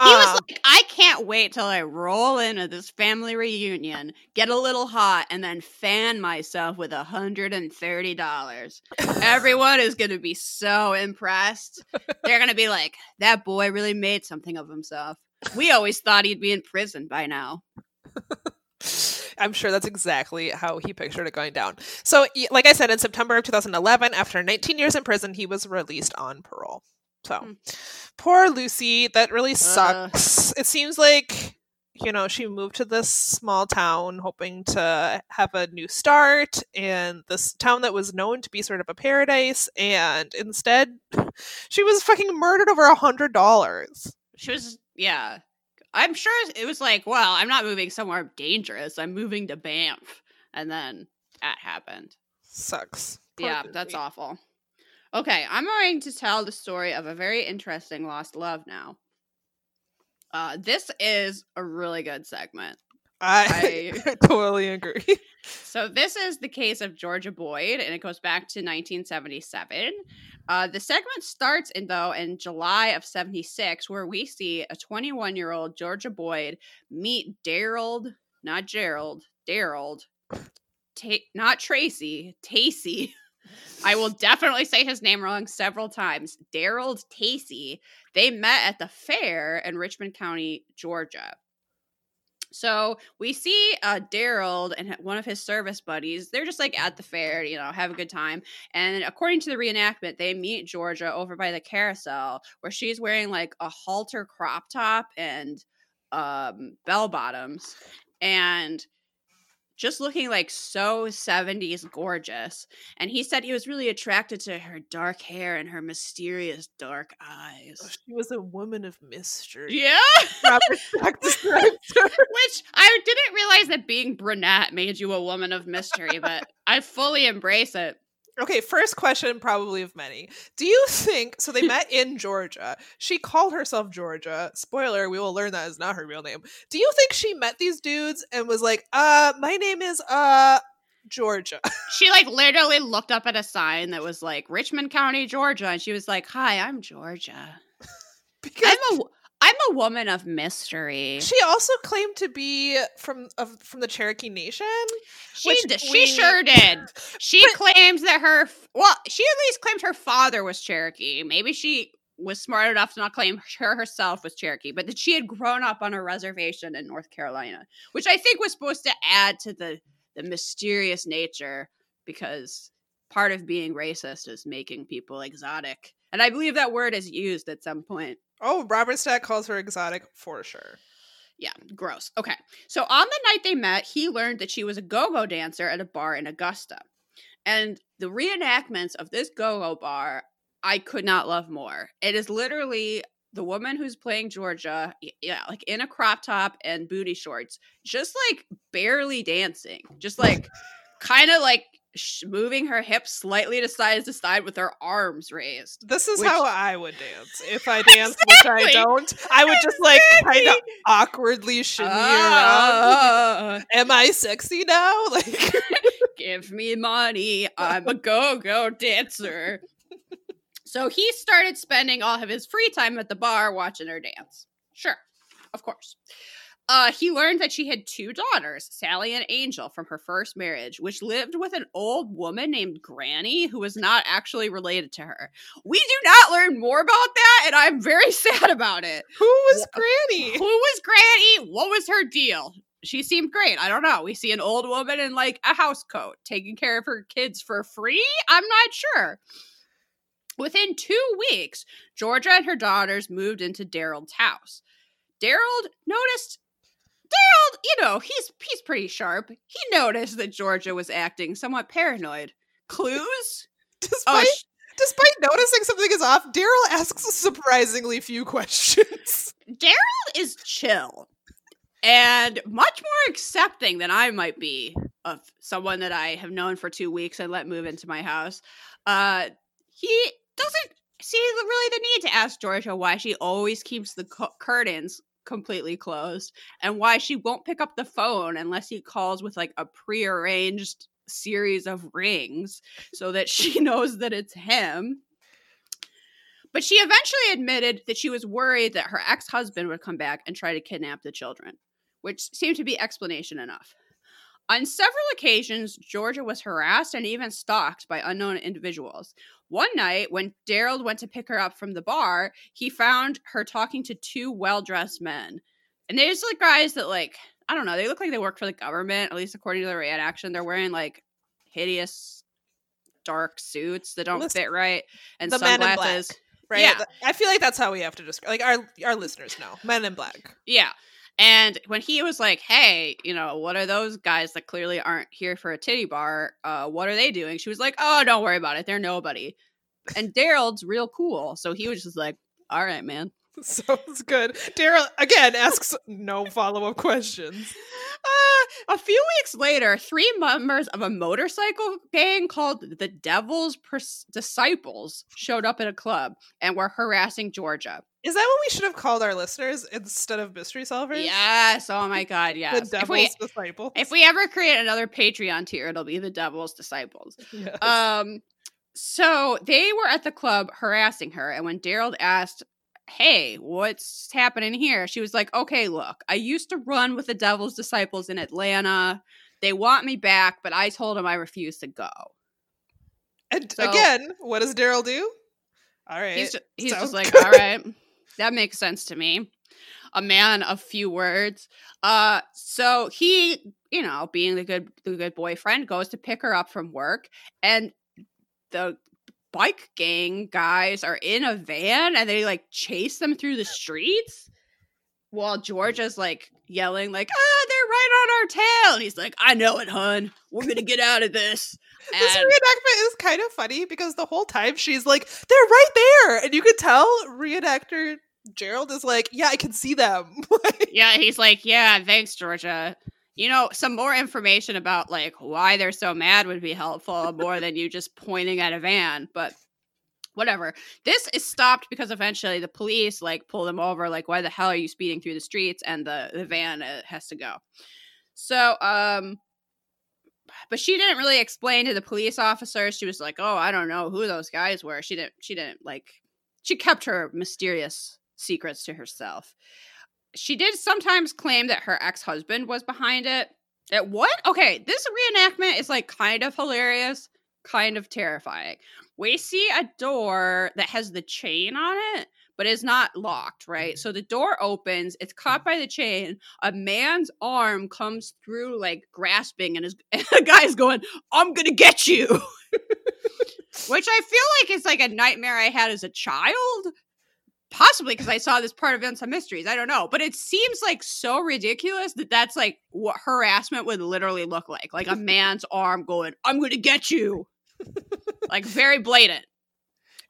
He was Um, like, I can't wait till I roll into this family reunion, get a little hot, and then fan myself with a hundred and thirty dollars. Everyone is gonna be so impressed. They're gonna be like, "That boy really made something of himself." We always thought he'd be in prison by now. I'm sure that's exactly how he pictured it going down. So, like I said, in September of 2011, after 19 years in prison, he was released on parole. So, Hmm. poor Lucy. That really Uh. sucks. It seems like, you know, she moved to this small town hoping to have a new start, and this town that was known to be sort of a paradise, and instead, she was fucking murdered over a hundred dollars. She was, yeah. I'm sure it was like, well, I'm not moving somewhere dangerous. I'm moving to Banff, and then that happened. Sucks. Poor yeah, that's awful. Okay, I'm going to tell the story of a very interesting lost love now. Uh, this is a really good segment. I, I- totally agree. So this is the case of Georgia Boyd, and it goes back to 1977. Uh, the segment starts in though in July of 76, where we see a 21 year old Georgia Boyd meet Daryl, not Gerald, Daryl, Ta- not Tracy, Tacy. I will definitely say his name wrong several times. Daryl Tacy. They met at the fair in Richmond County, Georgia. So we see uh, Daryl and one of his service buddies. They're just like at the fair, you know, have a good time. And according to the reenactment, they meet Georgia over by the carousel where she's wearing like a halter crop top and um, bell bottoms and just looking like so 70s gorgeous. And he said he was really attracted to her dark hair and her mysterious dark oh, eyes. She was a woman of mystery. Yeah. Robert Stack described her. Which I didn't realize that being brunette made you a woman of mystery, but I fully embrace it. Okay, first question, probably of many. Do you think so? They met in Georgia. She called herself Georgia. Spoiler: We will learn that is not her real name. Do you think she met these dudes and was like, "Uh, my name is uh Georgia"? She like literally looked up at a sign that was like Richmond County, Georgia, and she was like, "Hi, I'm Georgia. because I'm a I'm a woman of mystery. She also claimed to be from of from the Cherokee Nation. She did, she we- sure did. She But- claims that her well, she at least claimed her father was Cherokee. Maybe she was smart enough to not claim her herself was Cherokee, but that she had grown up on a reservation in North Carolina, which I think was supposed to add to the the mysterious nature because part of being racist is making people exotic. And I believe that word is used at some point. Oh, Robert Stack calls her exotic for sure. Yeah, gross. Okay. So on the night they met, he learned that she was a go go dancer at a bar in Augusta. And the reenactments of this go go bar, I could not love more. It is literally the woman who's playing Georgia, yeah, like in a crop top and booty shorts, just like barely dancing, just like kind of like sh- moving her hips slightly to side to side with her arms raised. This is Which- how I would dance if I danced, which I don't. I would just like kind of Exactly. awkwardly shimmy around. Ah, Am I sexy now? Like, give me money. I'm a go go dancer. so he started spending all of his free time at the bar watching her dance. Sure, of course. Uh, he learned that she had two daughters, Sally and Angel, from her first marriage, which lived with an old woman named Granny, who was not actually related to her. We do not learn more about that, and I'm very sad about it. who was Granny? Who was Granny? What was her deal? She seemed great. I don't know. We see an old woman in like a house coat taking care of her kids for free. I'm not sure. Within two weeks, Georgia and her daughters moved into Daryl's house. Daryl noticed. Daryl, you know, he's he's pretty sharp. He noticed that Georgia was acting somewhat paranoid. Clues? Despite, Oh, sh- despite noticing something is off, Daryl asks surprisingly few questions. Daryl is chill and much more accepting than I might be of someone that I have known for two weeks and let move into my house. Uh, he doesn't see really the need to ask Georgia why she always keeps the cu- curtains completely closed and why she won't pick up the phone unless he calls with like a prearranged series of rings so that she knows that it's him. But she eventually admitted that she was worried that her ex husband would come back and try to kidnap the children, which seemed to be explanation enough. On several occasions, Georgia was harassed and even stalked by unknown individuals. One night, when Daryl went to pick her up from the bar, he found her talking to two well dressed men. And there's like guys that, like, I don't know, they look like they work for the government, at least according to the reaction. They're wearing like hideous dark suits that don't Listen, fit right and the men in black. Right? Yeah. I feel like that's how we have to describe. Like our our listeners know, Men in Black. Yeah. And when he was like, "Hey, you know, what are those guys that clearly aren't here for a titty bar? Uh, what are they doing?" She was like, "Oh, don't worry about it. They're nobody." And Daryl's real cool, so he was just like, "All right, man." Sounds good. Daryl again asks no follow up questions. Uh, a few weeks later, three members of a motorcycle gang called the Devil's Pers- Disciples showed up at a club and were harassing Georgia. Is that what we should have called our listeners instead of mystery solvers? Yes. Oh my God. Yes. The If we, devil's disciples. if we ever create another Patreon tier, it'll be the Devil's Disciples. Yes. Um, so they were at the club harassing her, and when Daryl asked, "Hey, what's happening here?" she was like, "Okay, look, I used to run with the Devil's Disciples in Atlanta. They want me back, but I told them I refuse to go." and so- again, what does Daryl do? All right. He's ju- he's just like, "All right, that makes sense to me." A man of few words. Uh, so he, you know, being the good the good boyfriend, goes to pick her up from work, and the bike gang guys are in a van and they like chase them through the streets while Georgia's like yelling like ah they're right on our tail. And he's like I know it hun. We're gonna get out of this. This reenactment is kind of funny because the whole time she's like, they're right there. And you could tell reenactor Gerald is like, yeah, I can see them. Yeah he's like yeah thanks Georgia you know some more information about like why they're so mad would be helpful more than you just pointing at a van but whatever. This is stopped because eventually the police like pull them over like why the hell are you speeding through the streets? and the the van uh, has to go. So um but she didn't really explain to the police officers. She was like oh i don't know who those guys were. She didn't she didn't like she kept her mysterious secrets to herself. She did sometimes claim that her ex husband was behind it. At what? Okay, this reenactment is like kind of hilarious, kind of terrifying. We see a door that has the chain on it, but is not locked, right? Mm-hmm. So the door opens, it's caught by the chain. A man's arm comes through, like grasping, and, is, and the guy's going, I'm gonna get you. Which I feel like is like a nightmare I had as a child. Possibly because I saw this part of Unsolved Mysteries. I don't know. But it seems like so ridiculous that that's like what harassment would literally look like. Like a man's arm going, I'm going to get you. like very blatant.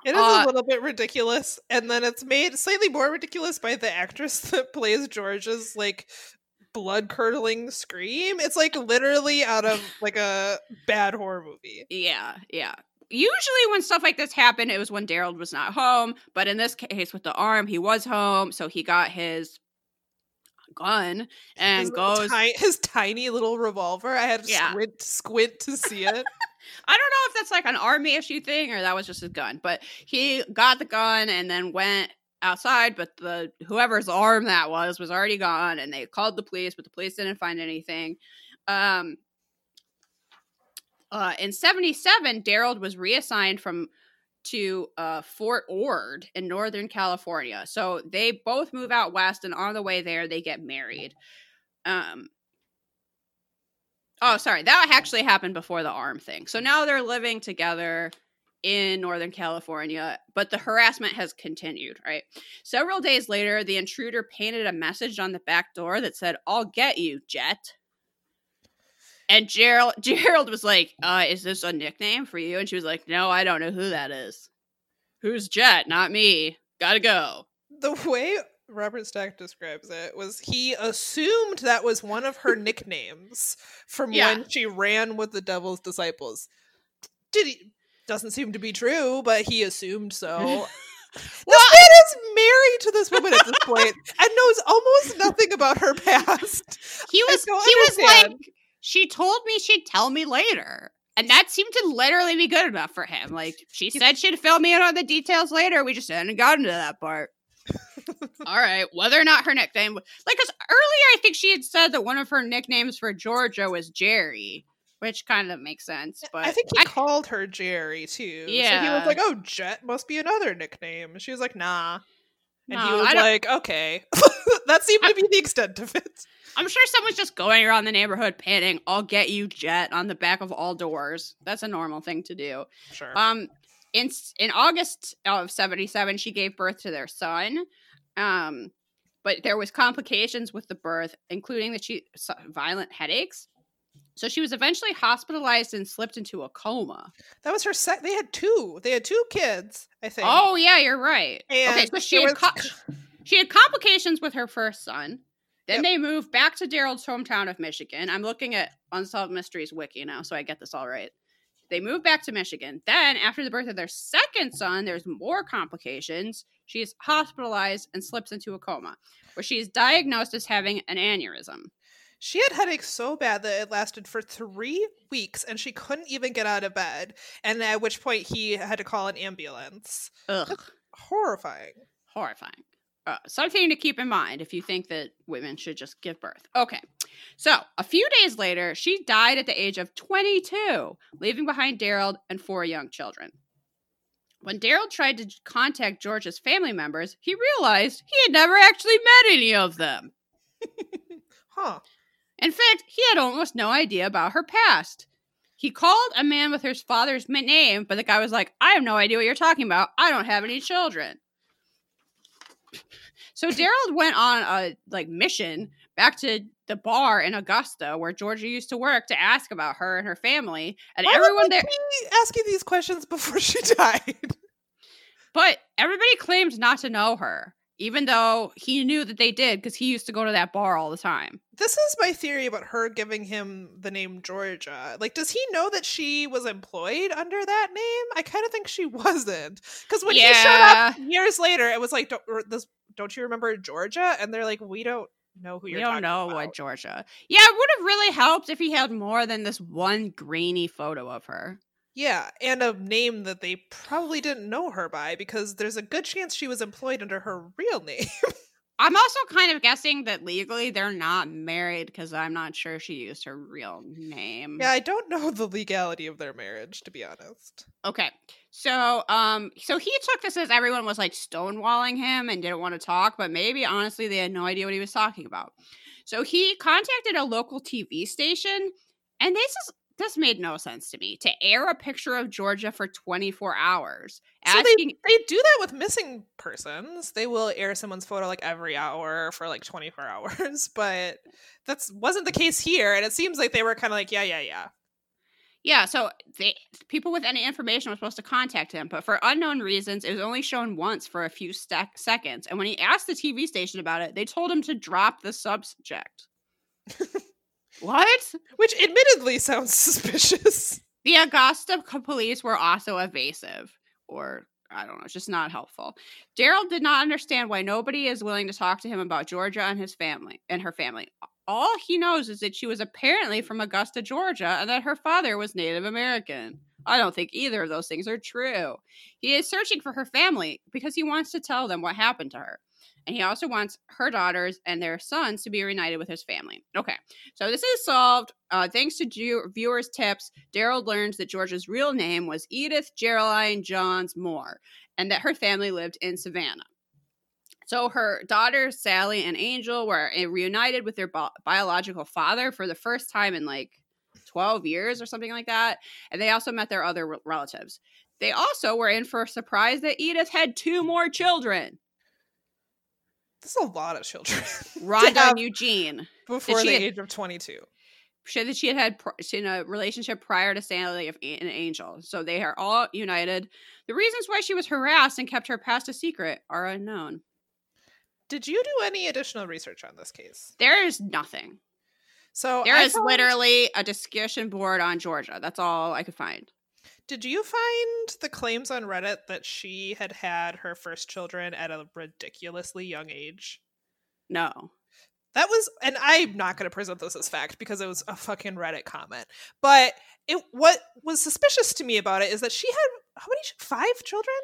It is Uh, a little bit ridiculous, and then it's made slightly more ridiculous by the actress that plays George's like blood curdling scream. It's like literally out of like a bad horror movie. Yeah, yeah. Usually, when stuff like this happened, it was when Daryl was not home. But in this case, with the arm, he was home, so he got his gun and his, goes. ti- his tiny little revolver. I had to Yeah. squint squint to see it. I don't know if that's like an army issue thing or that was just his gun, but he got the gun and then went outside. But the whoever's arm that was was already gone, and they called the police, but the police didn't find anything. Um, uh, in '77, Daryl was reassigned from to uh, Fort Ord in Northern California. So they both move out west, and on the way there, they get married. Um, oh, sorry, that actually happened before the arm thing. So now they're living together in Northern California, but the harassment has continued, right? Several days later, the intruder painted a message on the back door that said, I'll get you, Jet. And Gerald Gerald was like, uh, is this a nickname for you? And she was like, No, I don't know who that is. Who's Jet? Not me. Gotta go. The way Robert Stack describes it was he assumed that was one of her nicknames from Yeah. when she ran with the devil's disciples. Did he doesn't seem to be true, but he assumed so. this man is married to this woman at this point and knows almost nothing about her past. He was he don't was like understand. She told me she'd tell me later. And that seemed to literally be good enough for him. Like she said she'd fill me in on the details later. We just hadn't gotten to that part. All right, whether or not her nickname, like, because earlier I think she had said that one of her nicknames for Georgia was Jerry, which kind of makes sense. But I think he called her Jerry too. So he was like, "Oh, Jet must be another nickname." And she was like, "Nah." And he was like, "Okay." that seemed to be the extent of it. I'm sure someone's just going around the neighborhood painting "I'll get you, Jet" on the back of all doors. That's a normal thing to do. Sure. Um, in in August of '77, she gave birth to their son. Um, but there was complications with the birth, including that she violent headaches. So she was eventually hospitalized and slipped into a coma. that was her sec. They had two. They had two kids. I think. Oh yeah, you're right. okay, so she there had was- co- she had complications with her first son. Then they moved back to Daryl's hometown of Michigan. I'm looking at Unsolved Mysteries wiki now, so I get this all right. They moved back to Michigan. Then, after the birth of their second son, there's more complications. She's hospitalized and slips into a coma, where she is diagnosed as having an aneurysm. She had headaches so bad that it lasted for three weeks, and she couldn't even get out of bed. And at which point he had to call an ambulance. Ugh, Horrifying. horrifying. Uh, something to keep in mind if you think that women should just give birth. Okay. So, a few days later, she died at the age of 22, leaving behind Daryl and four young children. When Daryl tried to contact George's family members, he realized he had never actually met any of them. Huh. In fact, he had almost no idea about her past. He called a man with her father's name, but the guy was like, I have no idea what you're talking about. I don't have any children. So Daryl went on a like mission back to the bar in Augusta where Georgia used to work to ask about her and her family. And Why everyone there asking these questions before she died. but everybody claimed not to know her, even though he knew that they did because he used to go to that bar all the time. This is my theory about her giving him the name Georgia. Like, does he know that she was employed under that name? I kind of think she wasn't. Because when he showed up years later, it was like, don't, this, don't you remember Georgia? And they're like, we don't know who you're don't know about. what Georgia. Yeah, it would have really helped if he had more than this one grainy photo of her. Yeah, and a name that they probably didn't know her by because there's a good chance she was employed under her real name. I'm also kind of guessing that legally they're not married because I'm not sure she used her real name. yeah, I don't know the legality of their marriage, to be honest. Okay. So, um, so he took this as everyone was like stonewalling him and didn't want to talk, but maybe honestly they had no idea what he was talking about. So he contacted a local TV station, and this is this made no sense to me to air a picture of Georgia for 24 hours. So they, they do that with missing persons. They will air someone's photo like every hour for like 24 hours, but that's wasn't the case here. And it seems like they were kind of like, yeah, yeah, yeah. yeah, so they people with any information were supposed to contact him, but for unknown reasons, it was only shown once for a few sec- seconds. And when he asked the TV station about it, they told him to drop the subject. what? Which admittedly sounds suspicious. The Augusta police were also evasive, or I don't know, just not helpful. Daryl did not understand why nobody is willing to talk to him about Georgia and his family and her family. All he knows is that she was apparently from Augusta, Georgia, and that her father was Native American. I don't think either of those things are true. He is searching for her family because he wants to tell them what happened to her. And he also wants her daughters and their sons to be reunited with his family. Okay, so this is solved. Uh, thanks to Ju- viewers' tips, Daryl learns that Georgia's real name was Edith Geraldine Johns Moore and that her family lived in Savannah. So her daughters, Sally and Angel, were uh, reunited with their bi- biological father for the first time in like 12 years or something like that. And they also met their other re- relatives. They also were in for a surprise that Edith had two more children That's a lot of children Rhonda and Eugene. before the had- age of 22. She that she had had pr- in a relationship prior to Sally of A- and Angel, so they are all united. The reasons why she was harassed and kept her past a secret are unknown. Did you do any additional research on this case? There is nothing. So There I is literally a discussion board on Georgia. That's all I could find. Did you find the claims on Reddit that she had had her first children at a ridiculously young age? No. That was, and I'm not going to present this as fact because it was a fucking Reddit comment. But it, what was suspicious to me about it is that she had how many? Five children?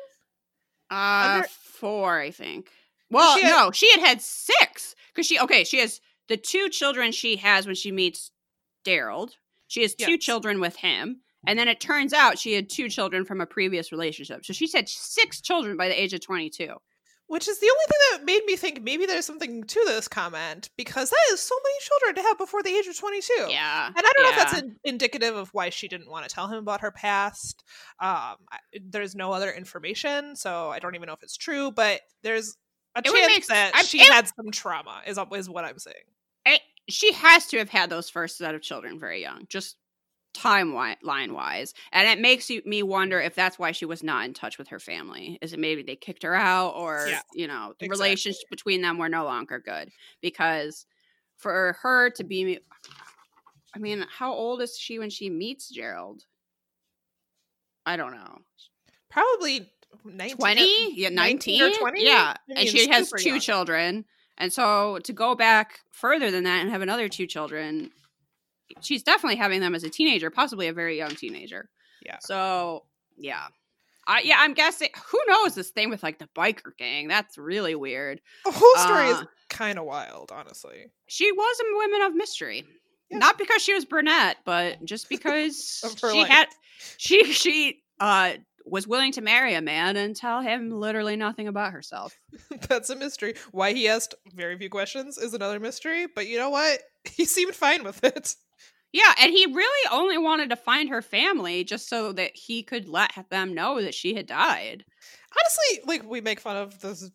Uh, Under- four, I think. Well, she had- no, she had had six because she okay. She has the two children she has when she meets Daryl. She has two Yes. children with him, and then it turns out she had two children from a previous relationship. So she's had six children by the age of twenty-two. Which is the only thing that made me think maybe there's something to this comment because that is so many children to have before the age of 22. Yeah, And I don't know if that's in- indicative of why she didn't want to tell him about her past. Um, I, there's no other information, so I don't even know if it's true. But there's a It chance make that I'm- she it- had some trauma. Is is what I'm saying. She has to have had those first set of children very young, just timeline wise, and it makes you, me wonder if that's why she was not in touch with her family. Is it maybe they kicked her out, or Yeah, you know, the exactly. relationship between them were no longer good? Because for her to be, I mean, how old is she when she meets Gerald? I don't know. Probably 19, 20 yeah 19 19 or 20? yeah I and she has two young. children and so to go back further than that and have another two children she's definitely having them as a teenager possibly a very young teenager Yeah. so yeah I, yeah i'm guessing who knows this thing with like the biker gang that's really weird The whole story is Uh, kind of wild, honestly. she was a woman of mystery Yeah. not because she was brunette but just because she life. had she she uh was willing to marry a man and tell him literally nothing about herself That's a mystery. Why he asked very few questions is another mystery. But you know what? He seemed fine with it. Yeah, and he really only wanted to find her family just so that he could let them know that she had died. Honestly, like we make fun of this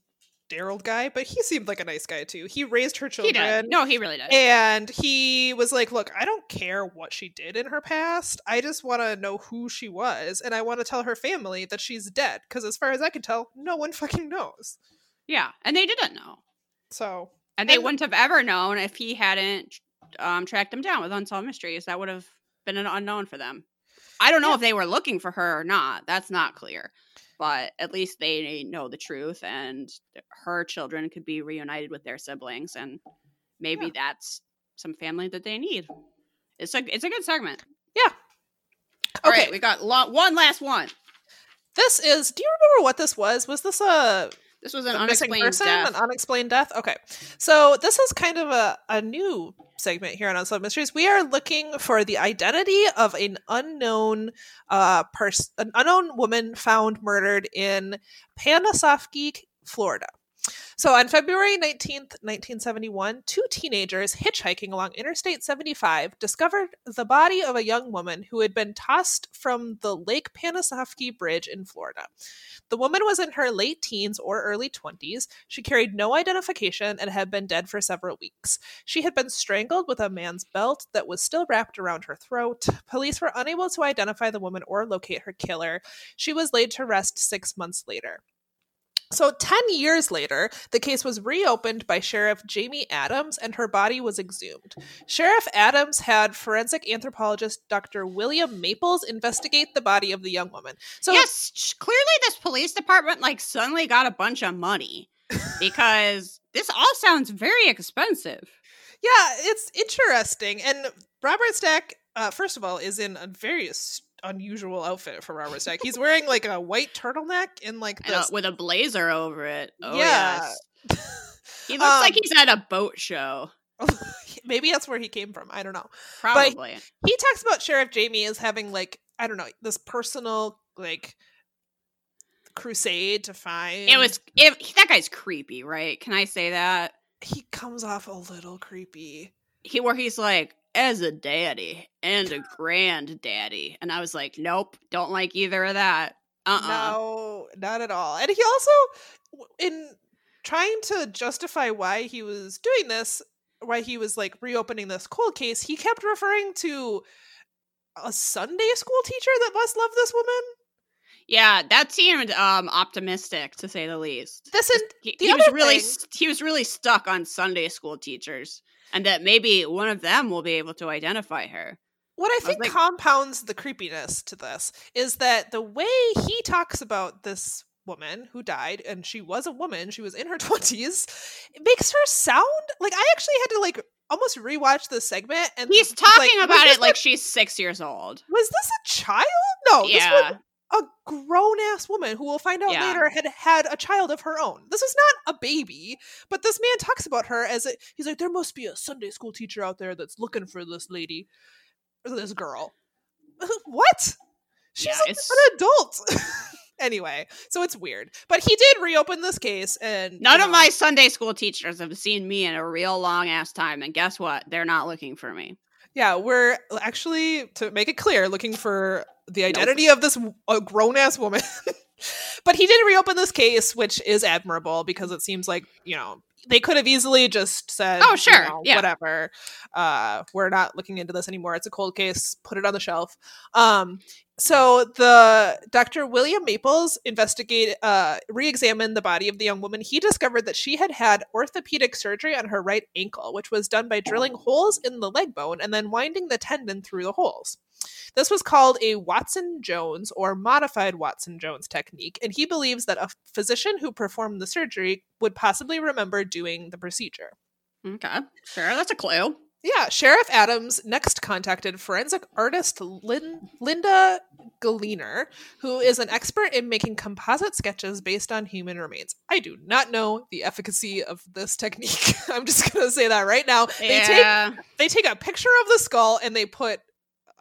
Daryl guy, but he seemed like a nice guy too. He raised her He children. did. No, he really did. And he was like, Look, I don't care what she did in her past. I just want to know who she was. And I want to tell her family that she's dead. Because as far as I can tell, no one fucking knows. yeah, and they didn't know. So, And they And- wouldn't have ever known if he hadn't um, tracked them down with Unsolved Mysteries. That would have been an unknown for them. I don't know Yeah. if they were looking for her or not. That's not clear. But at least they know the truth, and her children could be reunited with their siblings, and maybe Yeah. that's some family that they need. It's a it's a good segment. All Okay. right, we got lo- one last one. This is. Do you remember what this was? Was this a This was an missing unexplained person, death. an unexplained death? Okay, so this is kind of a, a new segment here on Unsolved Mysteries. We are looking for the identity of an unknown uh person, an unknown woman found murdered in Panasoffkee, Florida. So on February 19th, 1971, two teenagers hitchhiking along Interstate 75 discovered the body of a young woman who had been tossed from the Lake Panasoffkee Bridge in Florida. The woman was in her late teens or early 20s. She carried no identification and had been dead for several weeks. She had been strangled with a man's belt that was still wrapped around her throat. Police were unable to identify the woman or locate her killer. She was laid to rest six months later. So, 10 years later, the case was reopened by Sheriff Jamie Adams and her body was exhumed. Sheriff Adams had forensic anthropologist Dr. William Maples investigate the body of the young woman. So, yes, clearly this police department like suddenly got a bunch of money because this all sounds very expensive. yeah, it's interesting. And Robert Stack, uh, first of all, is in a very unusual outfit for Robert Stack. He's wearing like a white turtleneck and like And, uh, with a blazer over it. Oh, Yeah. yes. He looks like Um, he's at a boat show. Maybe that's where he came from. I don't know. Probably. he talks about Sheriff Jamie as having like I don't know this personal like crusade to find. it was it, that guy's creepy, right? Can I say that? he comes off a little creepy. He where he's like as a daddy and a granddaddy, and I was like, nope, don't like either of that. Uh uh No, not at all. And he also, in trying to justify why he was doing this, why he was like reopening this cold case, he kept referring to a Sunday school teacher that must love this woman. Yeah, that seemed um optimistic to say the least. This is He, he was really st- he was really stuck on Sunday school teachers, and that maybe one of them will be able to identify her. What I think like- compounds the creepiness to this is that the way he talks about this woman who died, and she was a woman, she was in her 20s, it makes her sound like I actually had to like almost rewatch the segment and He's talking like, about it like she's six years old. was this a child? No, this was yeah, a grown ass woman who we'll find out Yeah. later had had a child of her own. This is not a baby, but this man talks about her as a, he's like, there must be a Sunday school teacher out there that's looking for this lady, or this girl. what? She's Yeah, an adult. anyway, so it's weird. But he did reopen this case, and none you of my Sunday school teachers have seen me in a real long ass time, and guess what? They're not looking for me. Yeah, we're actually to make it clear looking for the identity of this grown ass woman. but he did reopen this case, which is admirable because it seems like you know they could have easily just said, Oh, you sure, know, yeah. whatever. Uh, we're not looking into this anymore. It's a cold case. Put it on the shelf." Um, so the Dr. William Maples investigate uh re-examined the body of the young woman. He discovered that she had had orthopedic surgery on her right ankle, which was done by drilling holes in the leg bone and then winding the tendon through the holes. This was called a Watson Jones or modified Watson Jones technique, and he believes that a physician who performed the surgery would possibly remember doing the procedure. Okay, sure, that's a clue. Yeah, Sheriff Adams next contacted forensic artist Lin- Linda Galiner, who is an expert in making composite sketches based on human remains. I do not know the efficacy of this technique. I'm just going to say that right now. They take they take a picture of the skull and they put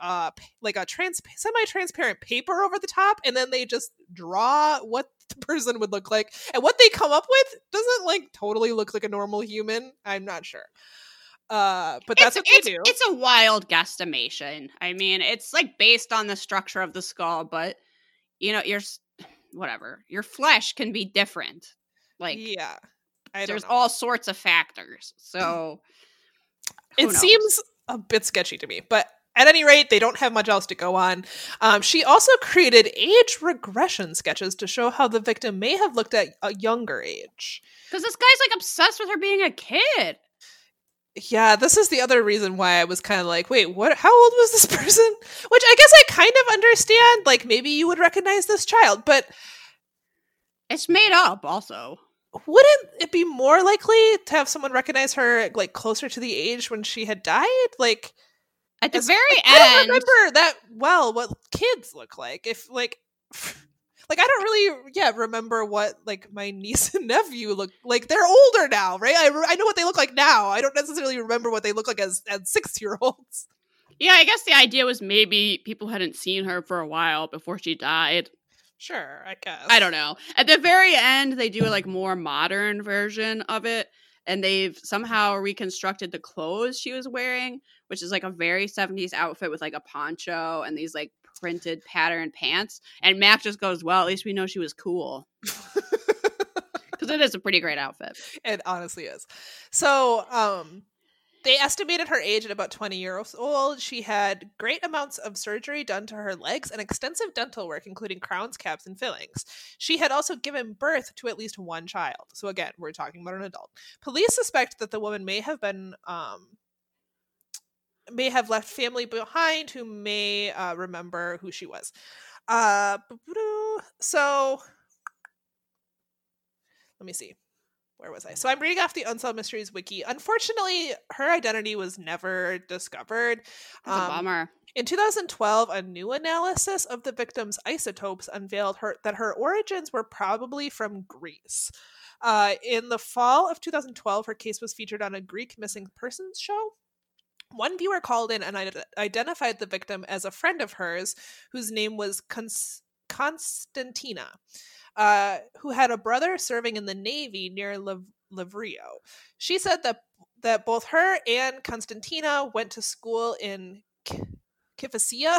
uh like a trans semi-transparent paper over the top and then they just draw what the person would look like and what they come up with doesn't like totally look like a normal human i'm not sure uh but that's it's, what they it's, do It's a wild guesstimation. I mean, it's like based on the structure of the skull, but you know, your whatever, your flesh can be different. Like yeah I there's know. all sorts of factors. So it knows? seems a bit sketchy to me but at any rate they don't have much else to go on um, she also created age regression sketches to show how the victim may have looked at a younger age because this guy's like obsessed with her being a kid. Yeah, this is the other reason why I was kind of like, wait, what? How old was this person? Which I guess I kind of understand. Like, maybe you would recognize this child, but It's made up, also. wouldn't it be more likely to have someone recognize her like closer to the age when she had died? Like, At the As- very like, I don't remember that well what kids look like. If like like I don't really yeah remember what like my niece and nephew look like. They're older now, right? I, re- I know what they look like now. I don't necessarily remember what they look like as as six year olds. yeah, I guess the idea was maybe people hadn't seen her for a while before she died. Sure, I guess. I don't know. At the very end, they do a like more modern version of it, and they've somehow reconstructed the clothes she was wearing, which is like a very 70s outfit with like a poncho and these like printed pattern pants. And Mac just goes, Well, at least we know she was cool. Because it is a pretty great outfit. it honestly is. So, um, they estimated her age at about 20 years old. She had great amounts of surgery done to her legs and extensive dental work, including crowns, caps, and fillings. She had also given birth to at least one child. So, again, we're talking about an adult. Police suspect that the woman may have been, um, may have left family behind who may uh, remember who she was. Uh, so, let me see where was I? So I'm reading off the Unsolved Mysteries wiki. Unfortunately, her identity was never discovered. That's a Um, bummer. In 2012, a new analysis of the victim's isotopes unveiled her that her origins were probably from Greece. Uh, in the fall of 2012, her case was featured on a Greek missing persons show. One viewer called in and ide- identified the victim as a friend of hers, whose name was Cons- Constantina, uh, who had a brother serving in the Navy near Liv- Livrio. She said that that both her and Constantina went to school in K- Kifisia,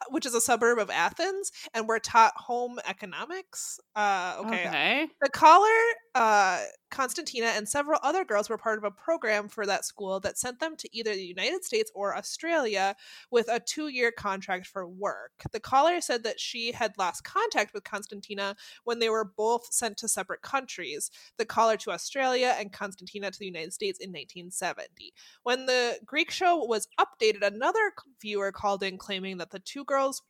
which is a suburb of Athens, and were taught home economics. Uh, okay. Okay. The caller, uh, Constantina, and several other girls were part of a program for that school that sent them to either the United States or Australia with a two year contract for work. The caller said that she had lost contact with Constantina when they were both sent to separate countries the caller to Australia and Constantina to the United States in 1970. When the Greek show was updated, another viewer called in claiming that the two girls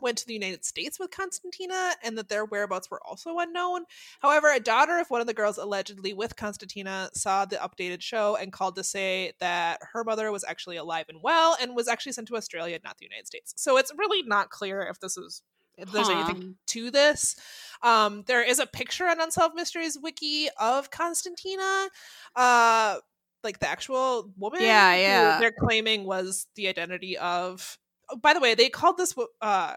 went to the United States with Constantina and that their whereabouts were also unknown. However, a daughter of one of the girls allegedly with Constantina saw the updated show and called to say that her mother was actually alive and well and was actually sent to Australia, not the United States. So it's really not clear if this is if there's Huh. anything to this. Um, there is a picture on Unsolved Mysteries wiki of Constantina. Uh like the actual woman Yeah, yeah. they're claiming was the identity of oh, by the way, they called this uh this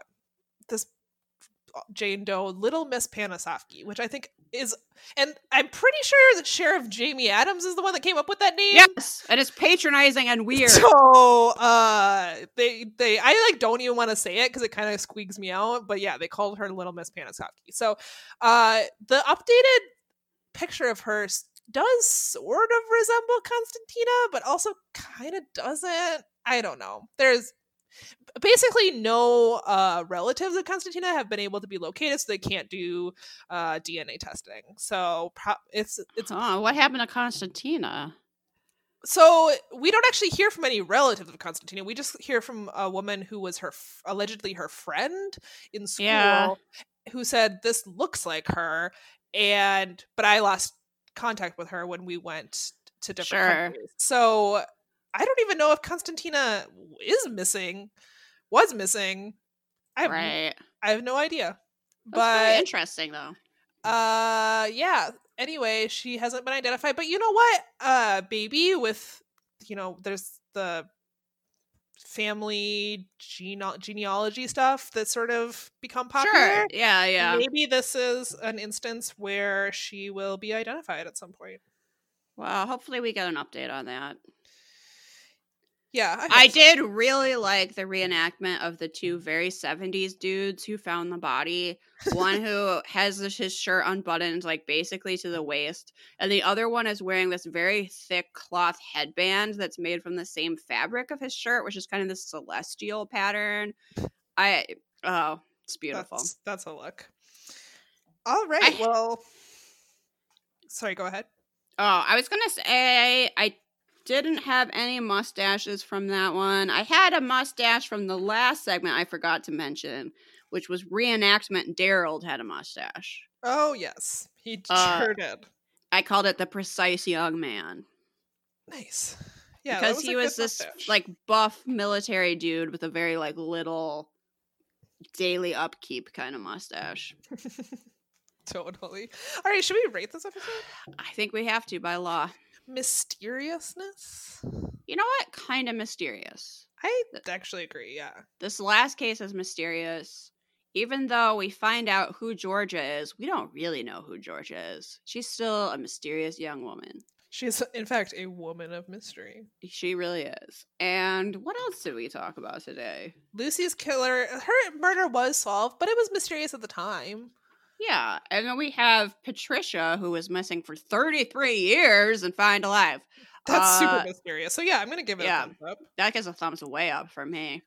Jane Doe Little Miss Panasoffkee, which I think is, and I'm pretty sure that Sheriff Jamie Adams is the one that came up with that name. Yes, and it's patronizing and weird. So uh they they I like don't even want to say it because it kind of squeaks me out. But yeah, they called her Little Miss Panasoffkee. So uh the updated picture of her does sort of resemble Constantina, but also kind of doesn't. I don't know. There's basically no uh relatives of Constantina have been able to be located, so they can't do uh DNA testing. So pro- it's it's Huh, what happened to Constantina? so we don't actually hear from any relatives of Constantina. We just hear from a woman who was her f- allegedly her friend in school, Yeah. who said this looks like her, and but I lost contact with her when we went to different Sure. countries. So I don't even know if Constantina is missing, was missing. I have, right. I have no idea. That's But interesting, though. uh yeah anyway she hasn't been identified but you know what uh baby with you know there's the family gene- genealogy stuff that sort of become popular Sure. Yeah, yeah. maybe this is an instance where she will be identified at some point Well, hopefully we get an update on that. Yeah I, I so. did really like the reenactment of the two very 70s dudes who found the body. One who has this- his shirt unbuttoned, like basically to the waist, and the other one is wearing this very thick cloth headband that's made from the same fabric of his shirt, which is kind of this celestial pattern. I, oh, it's beautiful. that's, that's a look all right I- well sorry go ahead Oh, I was gonna say I didn't have any mustaches from that one. I had a mustache from the last segment I forgot to mention, which was reenactment. Daryl had a mustache. oh yes he Uh, sure did I called it the precise young man. Nice. Yeah, because a he was this mustache. like buff military dude with a very like little daily upkeep kind of mustache. totally. All right, should we rate this episode? I think we have to by law. Mysteriousness. You know what? Kind of mysterious. I actually agree. Yeah. This last case is mysterious. Even though we find out who Georgia is, we don't really know who Georgia is. She's still a mysterious young woman. She's, in fact, a woman of mystery. She really is. And what else did we talk about today? Lucy's killer, her murder was solved, but it was mysterious at the time. Yeah, and then we have Patricia, who was missing for 33 years and found alive. That's Uh, super mysterious. So yeah, I'm gonna give it yeah. a thumbs up. That gets a thumbs way up for me.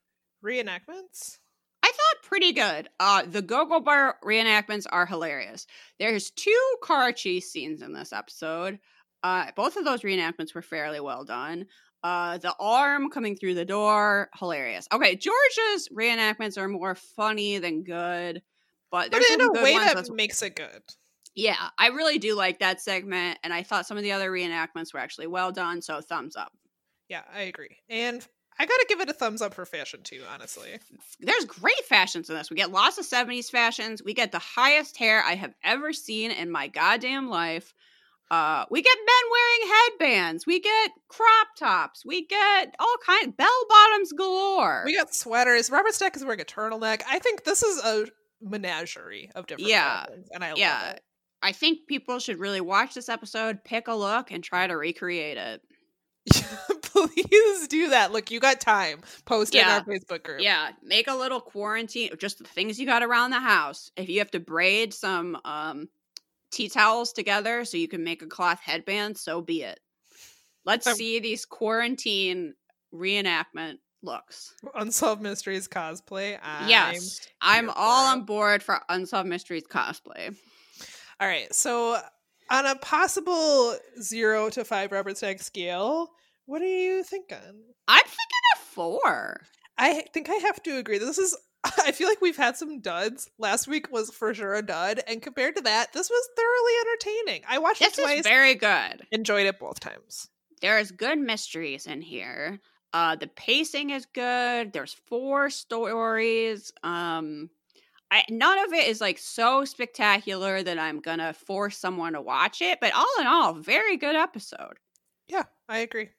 Reenactments. I thought pretty good. Uh, the Go-Go Bar reenactments are hilarious. There's two car chase scenes in this episode. Uh, both of those reenactments were fairly well done. Uh, the arm coming through the door, hilarious. Okay, Georgia's reenactments are more funny than good, but But in a good way that makes it good. yeah, I really do like that segment, and I thought some of the other reenactments were actually well done. So thumbs up. Yeah, I agree. And I gotta give it a thumbs up for fashion too, honestly. There's great fashions in this. We get lots of 70s fashions. We get the highest hair I have ever seen in my goddamn life. Uh, we get men wearing headbands. We get crop tops. We get all kind bell bottoms galore. We got sweaters. Robert Stack is wearing a turtleneck. I think this is a menagerie of different Yeah. and I love yeah. it. I think people should really watch this episode, pick a look, and try to recreate it. Please do that. Look, you got time. Post in Yeah. our Facebook group. Yeah, make a little quarantine, just the things you got around the house. If you have to braid some um, tea towels together so you can make a cloth headband, so be it. Let's see these quarantine reenactment looks. Unsolved Mysteries cosplay. I'm yes, I'm all on board for Unsolved Mysteries cosplay. All right. So on a possible zero to five Robert Stack scale, what are you thinking? I'm thinking a four. I think I have to agree. This is I feel like we've had some duds. Last week was for sure a dud, and compared to that, this was thoroughly entertaining. I watched This it twice, is very good. enjoyed it both times. There's good mysteries in here. Uh the pacing is good. There's four stories. Um I none of it is like so spectacular that I'm gonna force someone to watch it, but all in all, very good episode. Yeah, I agree.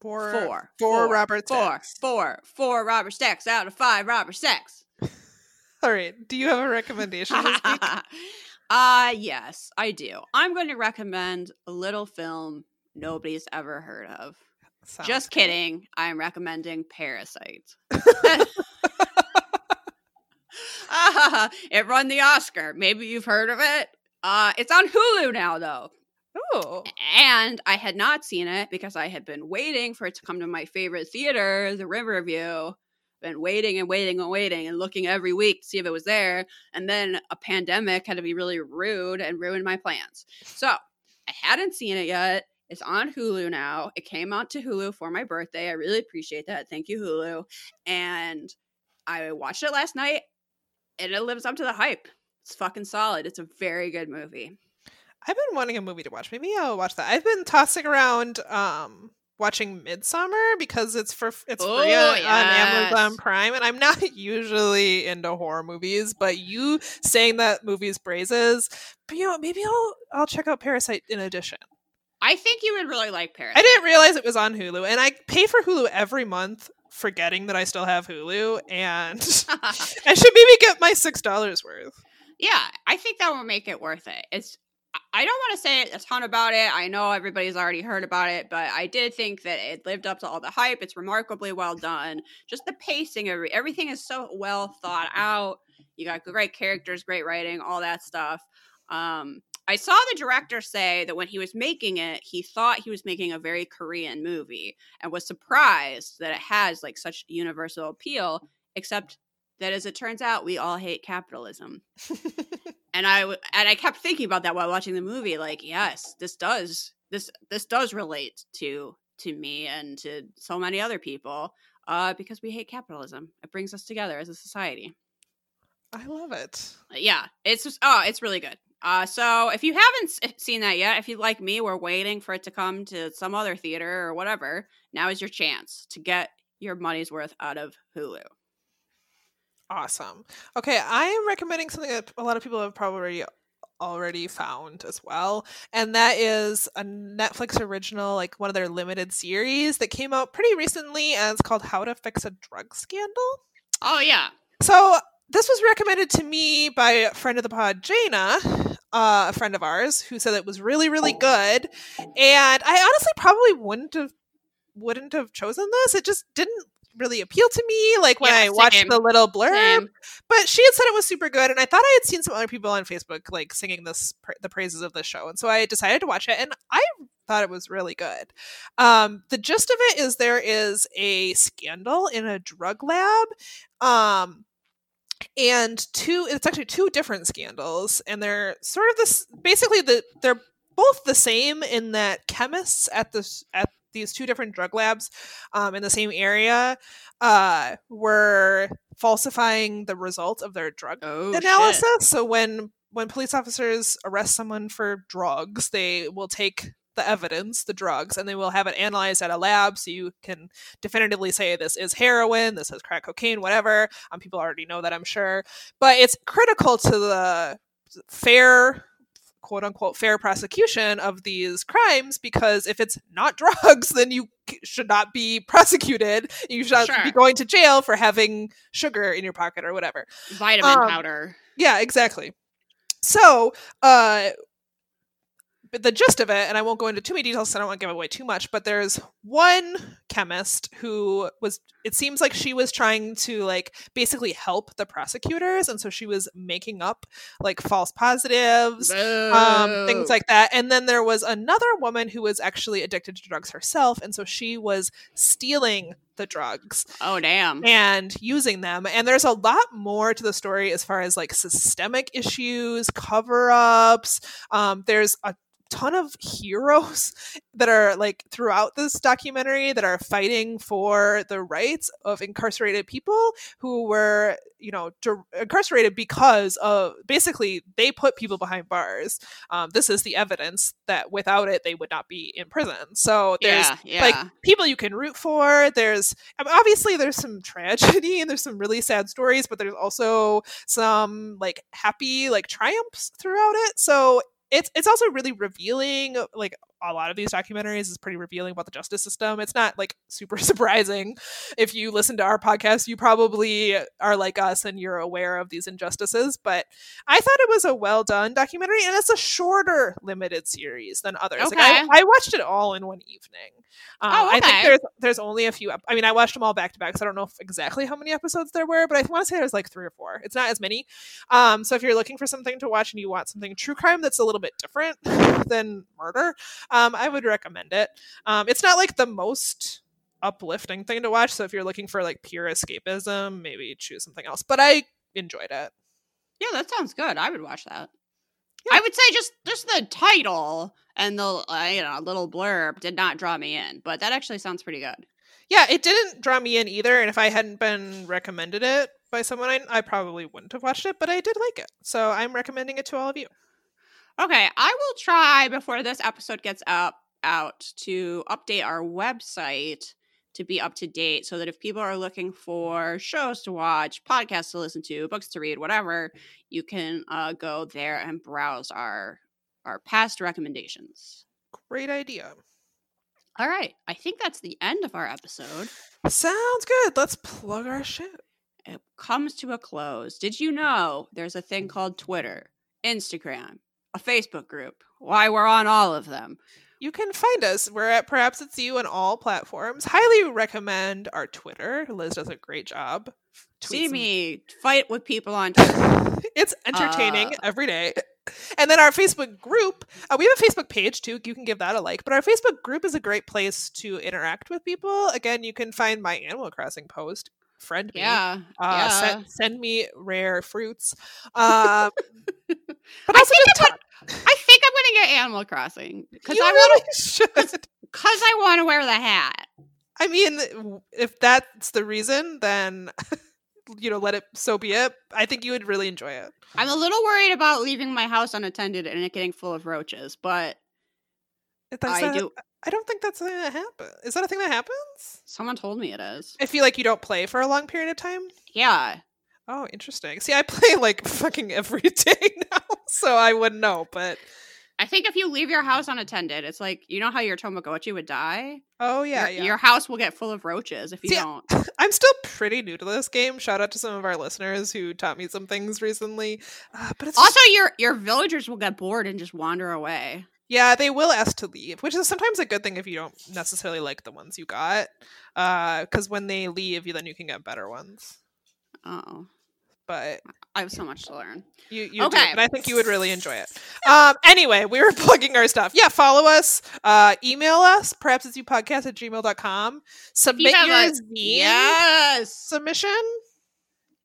For Four. Robert Four. Stacks. Four. Four Robert Stacks out of five Robert Stacks. All right. Do you have a recommendation this week? uh yes, I do. I'm going to recommend a little film nobody's ever heard of. Sounds Just kidding. I'm recommending Parasite. Ah, it won the Oscar. Maybe you've heard of it. Uh, it's on Hulu now, though. Oh, And I had not seen it because I had been waiting for it to come to my favorite theater, the Riverview. Been waiting and waiting and waiting and looking every week to see if it was there. And then a pandemic had to be really rude and ruin my plans. So I hadn't seen it yet. It's on Hulu now. It came out to Hulu for my birthday. I really appreciate that. Thank you, Hulu. And I watched it last night and it lives up to the hype. It's fucking solid. It's a very good movie. I've been wanting a movie to watch. Maybe I'll watch that. I've been tossing around um watching Midsummer because it's for it's free Oh, on, on Amazon yes. Prime, and I'm not usually into horror movies. But you saying that movie's praises, but you know, maybe I'll I'll check out Parasite in addition. I think you would really like Parasite. I didn't realize it was on Hulu, and I pay for Hulu every month, forgetting that I still have Hulu, and I should maybe get my six dollars worth. yeah, I think that will make it worth it. It's I don't want to say a ton about it. I know everybody's already heard about it, but I did think that it lived up to all the hype. It's remarkably well done. Just the pacing, every everything is so well thought out. You got great characters, great writing, all that stuff. Um, I saw the director say that when he was making it, he thought he was making a very Korean movie and was surprised that it has like such universal appeal, except that as it turns out, we all hate capitalism. and I w- and I kept thinking about that while watching the movie. Like, yes, this does this this does relate to to me and to so many other people uh, because we hate capitalism. It brings us together as a society. I love it. Yeah, it's just oh, it's really good. Uh, so if you haven't s- seen that yet, if you like me, we're waiting for it to come to some other theater or whatever. Now is your chance to get your money's worth out of Hulu. Awesome. Okay, I am recommending something that a lot of people have probably already found as well, and that is a Netflix original, like one of their limited series that came out pretty recently, and it's called How to Fix a Drug Scandal. Oh yeah, So this was recommended to me by a friend of the pod, Jaina, uh, a friend of ours, who said it was really, really good. And I honestly probably wouldn't have wouldn't have chosen this. It just didn't really appeal to me. Like when Yeah, I watched the little blurb, Same. but she had said it was super good, and I thought I had seen some other people on Facebook like singing this the praises of the show, and so I decided to watch it, and I thought it was really good. Um, the gist of it is there is a scandal in a drug lab, um, and two. It's actually two different scandals, and they're sort of this. Basically, the they're both the same in that chemists at this at these two different drug labs um, in the same area uh, were falsifying the results of their drug Oh analysis. shit. So when when police officers arrest someone for drugs, they will take the evidence, the drugs, and they will have it analyzed at a lab so you can definitively say this is heroin, this is crack cocaine, whatever. Um, people already know that, I'm sure. But it's critical to the fair quote unquote fair prosecution of these crimes because if it's not drugs then you should not be prosecuted you should not be going to jail for having sugar in your pocket or whatever Vitamin Um, powder. yeah, exactly. So, uh, but the gist of it, and I won't go into too many details, 'cause I don't want to give away too much. But there's one chemist who was. It seems like she was trying to like basically help the prosecutors, and so she was making up like false positives, um, things like that. And then there was another woman who was actually addicted to drugs herself, and so she was stealing the drugs Oh damn. and using them. And there's a lot more to the story as far as like systemic issues, cover ups. Um, there's a ton of heroes that are like throughout this documentary that are fighting for the rights of incarcerated people who were you know incarcerated because of basically they put people behind bars. Um, this is the evidence that without it they would not be in prison. So there's yeah, yeah. like people you can root for. There's I mean, obviously there's some tragedy and there's some really sad stories but there's also some like happy like triumphs throughout it. So it's it's also really revealing like a lot of these documentaries is pretty revealing about the justice system it's not like super surprising if you listen to our podcast you probably are like us and you're aware of these injustices but i thought it was a well done documentary and it's a shorter limited series than others like I, Okay. I watched it all in one evening um, Oh, I think there's there's only a few. ep- I mean, I watched them all back to back, so I don't know if exactly how many episodes there were, but I want to say there's like three or four. It's not as many. Um, so if you're looking for something to watch and you want something true crime that's a little bit different than murder, um, I would recommend it. Um, it's not like the most uplifting thing to watch. So if you're looking for like pure escapism, maybe choose something else. But I enjoyed it. yeah, that sounds good. I would watch that. Yeah. I would say just just the title and the uh, you know little blurb did not draw me in, but that actually sounds pretty good. Yeah, it didn't draw me in either. And if I hadn't been recommended it by someone, I, I probably wouldn't have watched it. But I did like it, so I'm recommending it to all of you. Okay, I will try before this episode gets up out to update our website to be up to date so that if people are looking for shows to watch, podcasts to listen to, books to read, whatever, you can uh, go there and browse our our past recommendations. Great idea. All right, I think that's the end of our episode. Sounds good. Let's plug our shit. It comes to a close. Did you know there's a thing called Twitter, Instagram, a Facebook group? Why we're on all of them. You can find us. We're at Perhaps It's You on all platforms. Highly recommend our Twitter. Liz does a great job. See Tweets me fight with people on Twitter. It's entertaining Uh, every day. And then our Facebook group, uh, we have a Facebook page too. You can give that a like. But our Facebook group is a great place to interact with people. Again, you can find my Animal Crossing post. Friend me. Yeah. Uh, yeah. send, send me rare fruits. Um, but I think I'm I think I'm gonna get Animal Crossing because I really want should. because I want to wear the hat. I mean, if that's the reason, then you know, let it so be it. I think you would really enjoy it. I'm a little worried about leaving my house unattended and it getting full of roaches, but That's I not- do. I don't think that's a thing that happens. Is that a thing that happens? Someone told me it is. I feel like you don't play for a long period of time. Yeah. Oh, interesting. See, I play like fucking every day now, so I wouldn't know. But I think if you leave your house unattended, it's like you know how your Tamagotchi would die. oh yeah, your, yeah. your house will get full of roaches if you See, don't. I'm still pretty new to this game. Shout out to some of our listeners who taught me some things recently. Uh, but it's just- Also, your your villagers will get bored and just wander away. Yeah, they will ask to leave, which is sometimes a good thing if you don't necessarily like the ones you got. Because when they leave, you then you can get better ones. Oh, But I have so much to learn. You, you do, Okay. and I think you would really enjoy it. Um, anyway, we were plugging our stuff. Yeah, follow us, uh, email us, perhaps it's you podcast at gmail.com. Submit have your a- zine Yes. submission.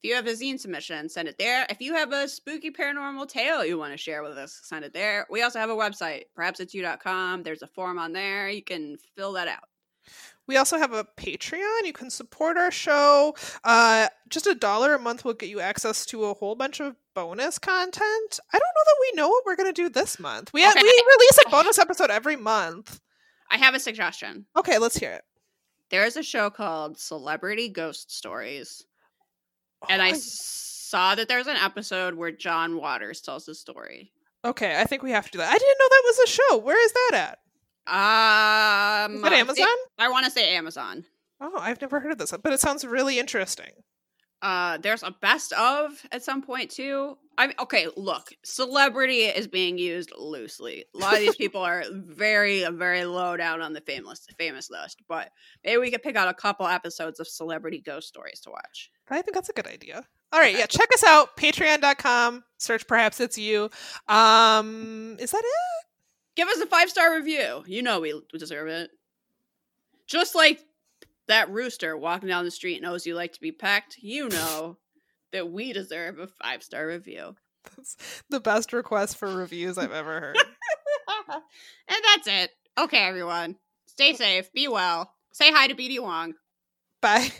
If you have a zine submission, send it there. If you have a spooky paranormal tale you want to share with us, send it there. We also have a website, perhaps it's you.com. There's a form on there. You can fill that out. We also have a Patreon. You can support our show. Uh, just a dollar a month will get you access to a whole bunch of bonus content. I don't know that we know what we're going to do this month. We, Okay. we release a bonus episode every month. I have a suggestion. Okay, let's hear it. There is a show called Celebrity Ghost Stories. And I Oh, saw that there's an episode where John Waters tells the story. okay, I think we have to do that. I didn't know that was a show. Where is that at? Um, Is that Amazon? think- I want to say Amazon. Oh, I've never heard of this, but it sounds really interesting. Uh, there's a best of at some point too. I mean, okay, look, celebrity is being used loosely. A lot of these people are very, very low down on the famous famous list, but maybe we could pick out a couple episodes of celebrity ghost stories to watch. I think that's a good idea. All right, yeah, check us out. Patreon.com. Search perhaps it's you. Um, is that it? Give us a five star review. You know we deserve it. Just like that rooster walking down the street knows you like to be pecked, you know that we deserve a five star review. That's the best request for reviews I've ever heard. and that's it. Okay, everyone. Stay safe. Be well. Say hi to BD Wong. Bye.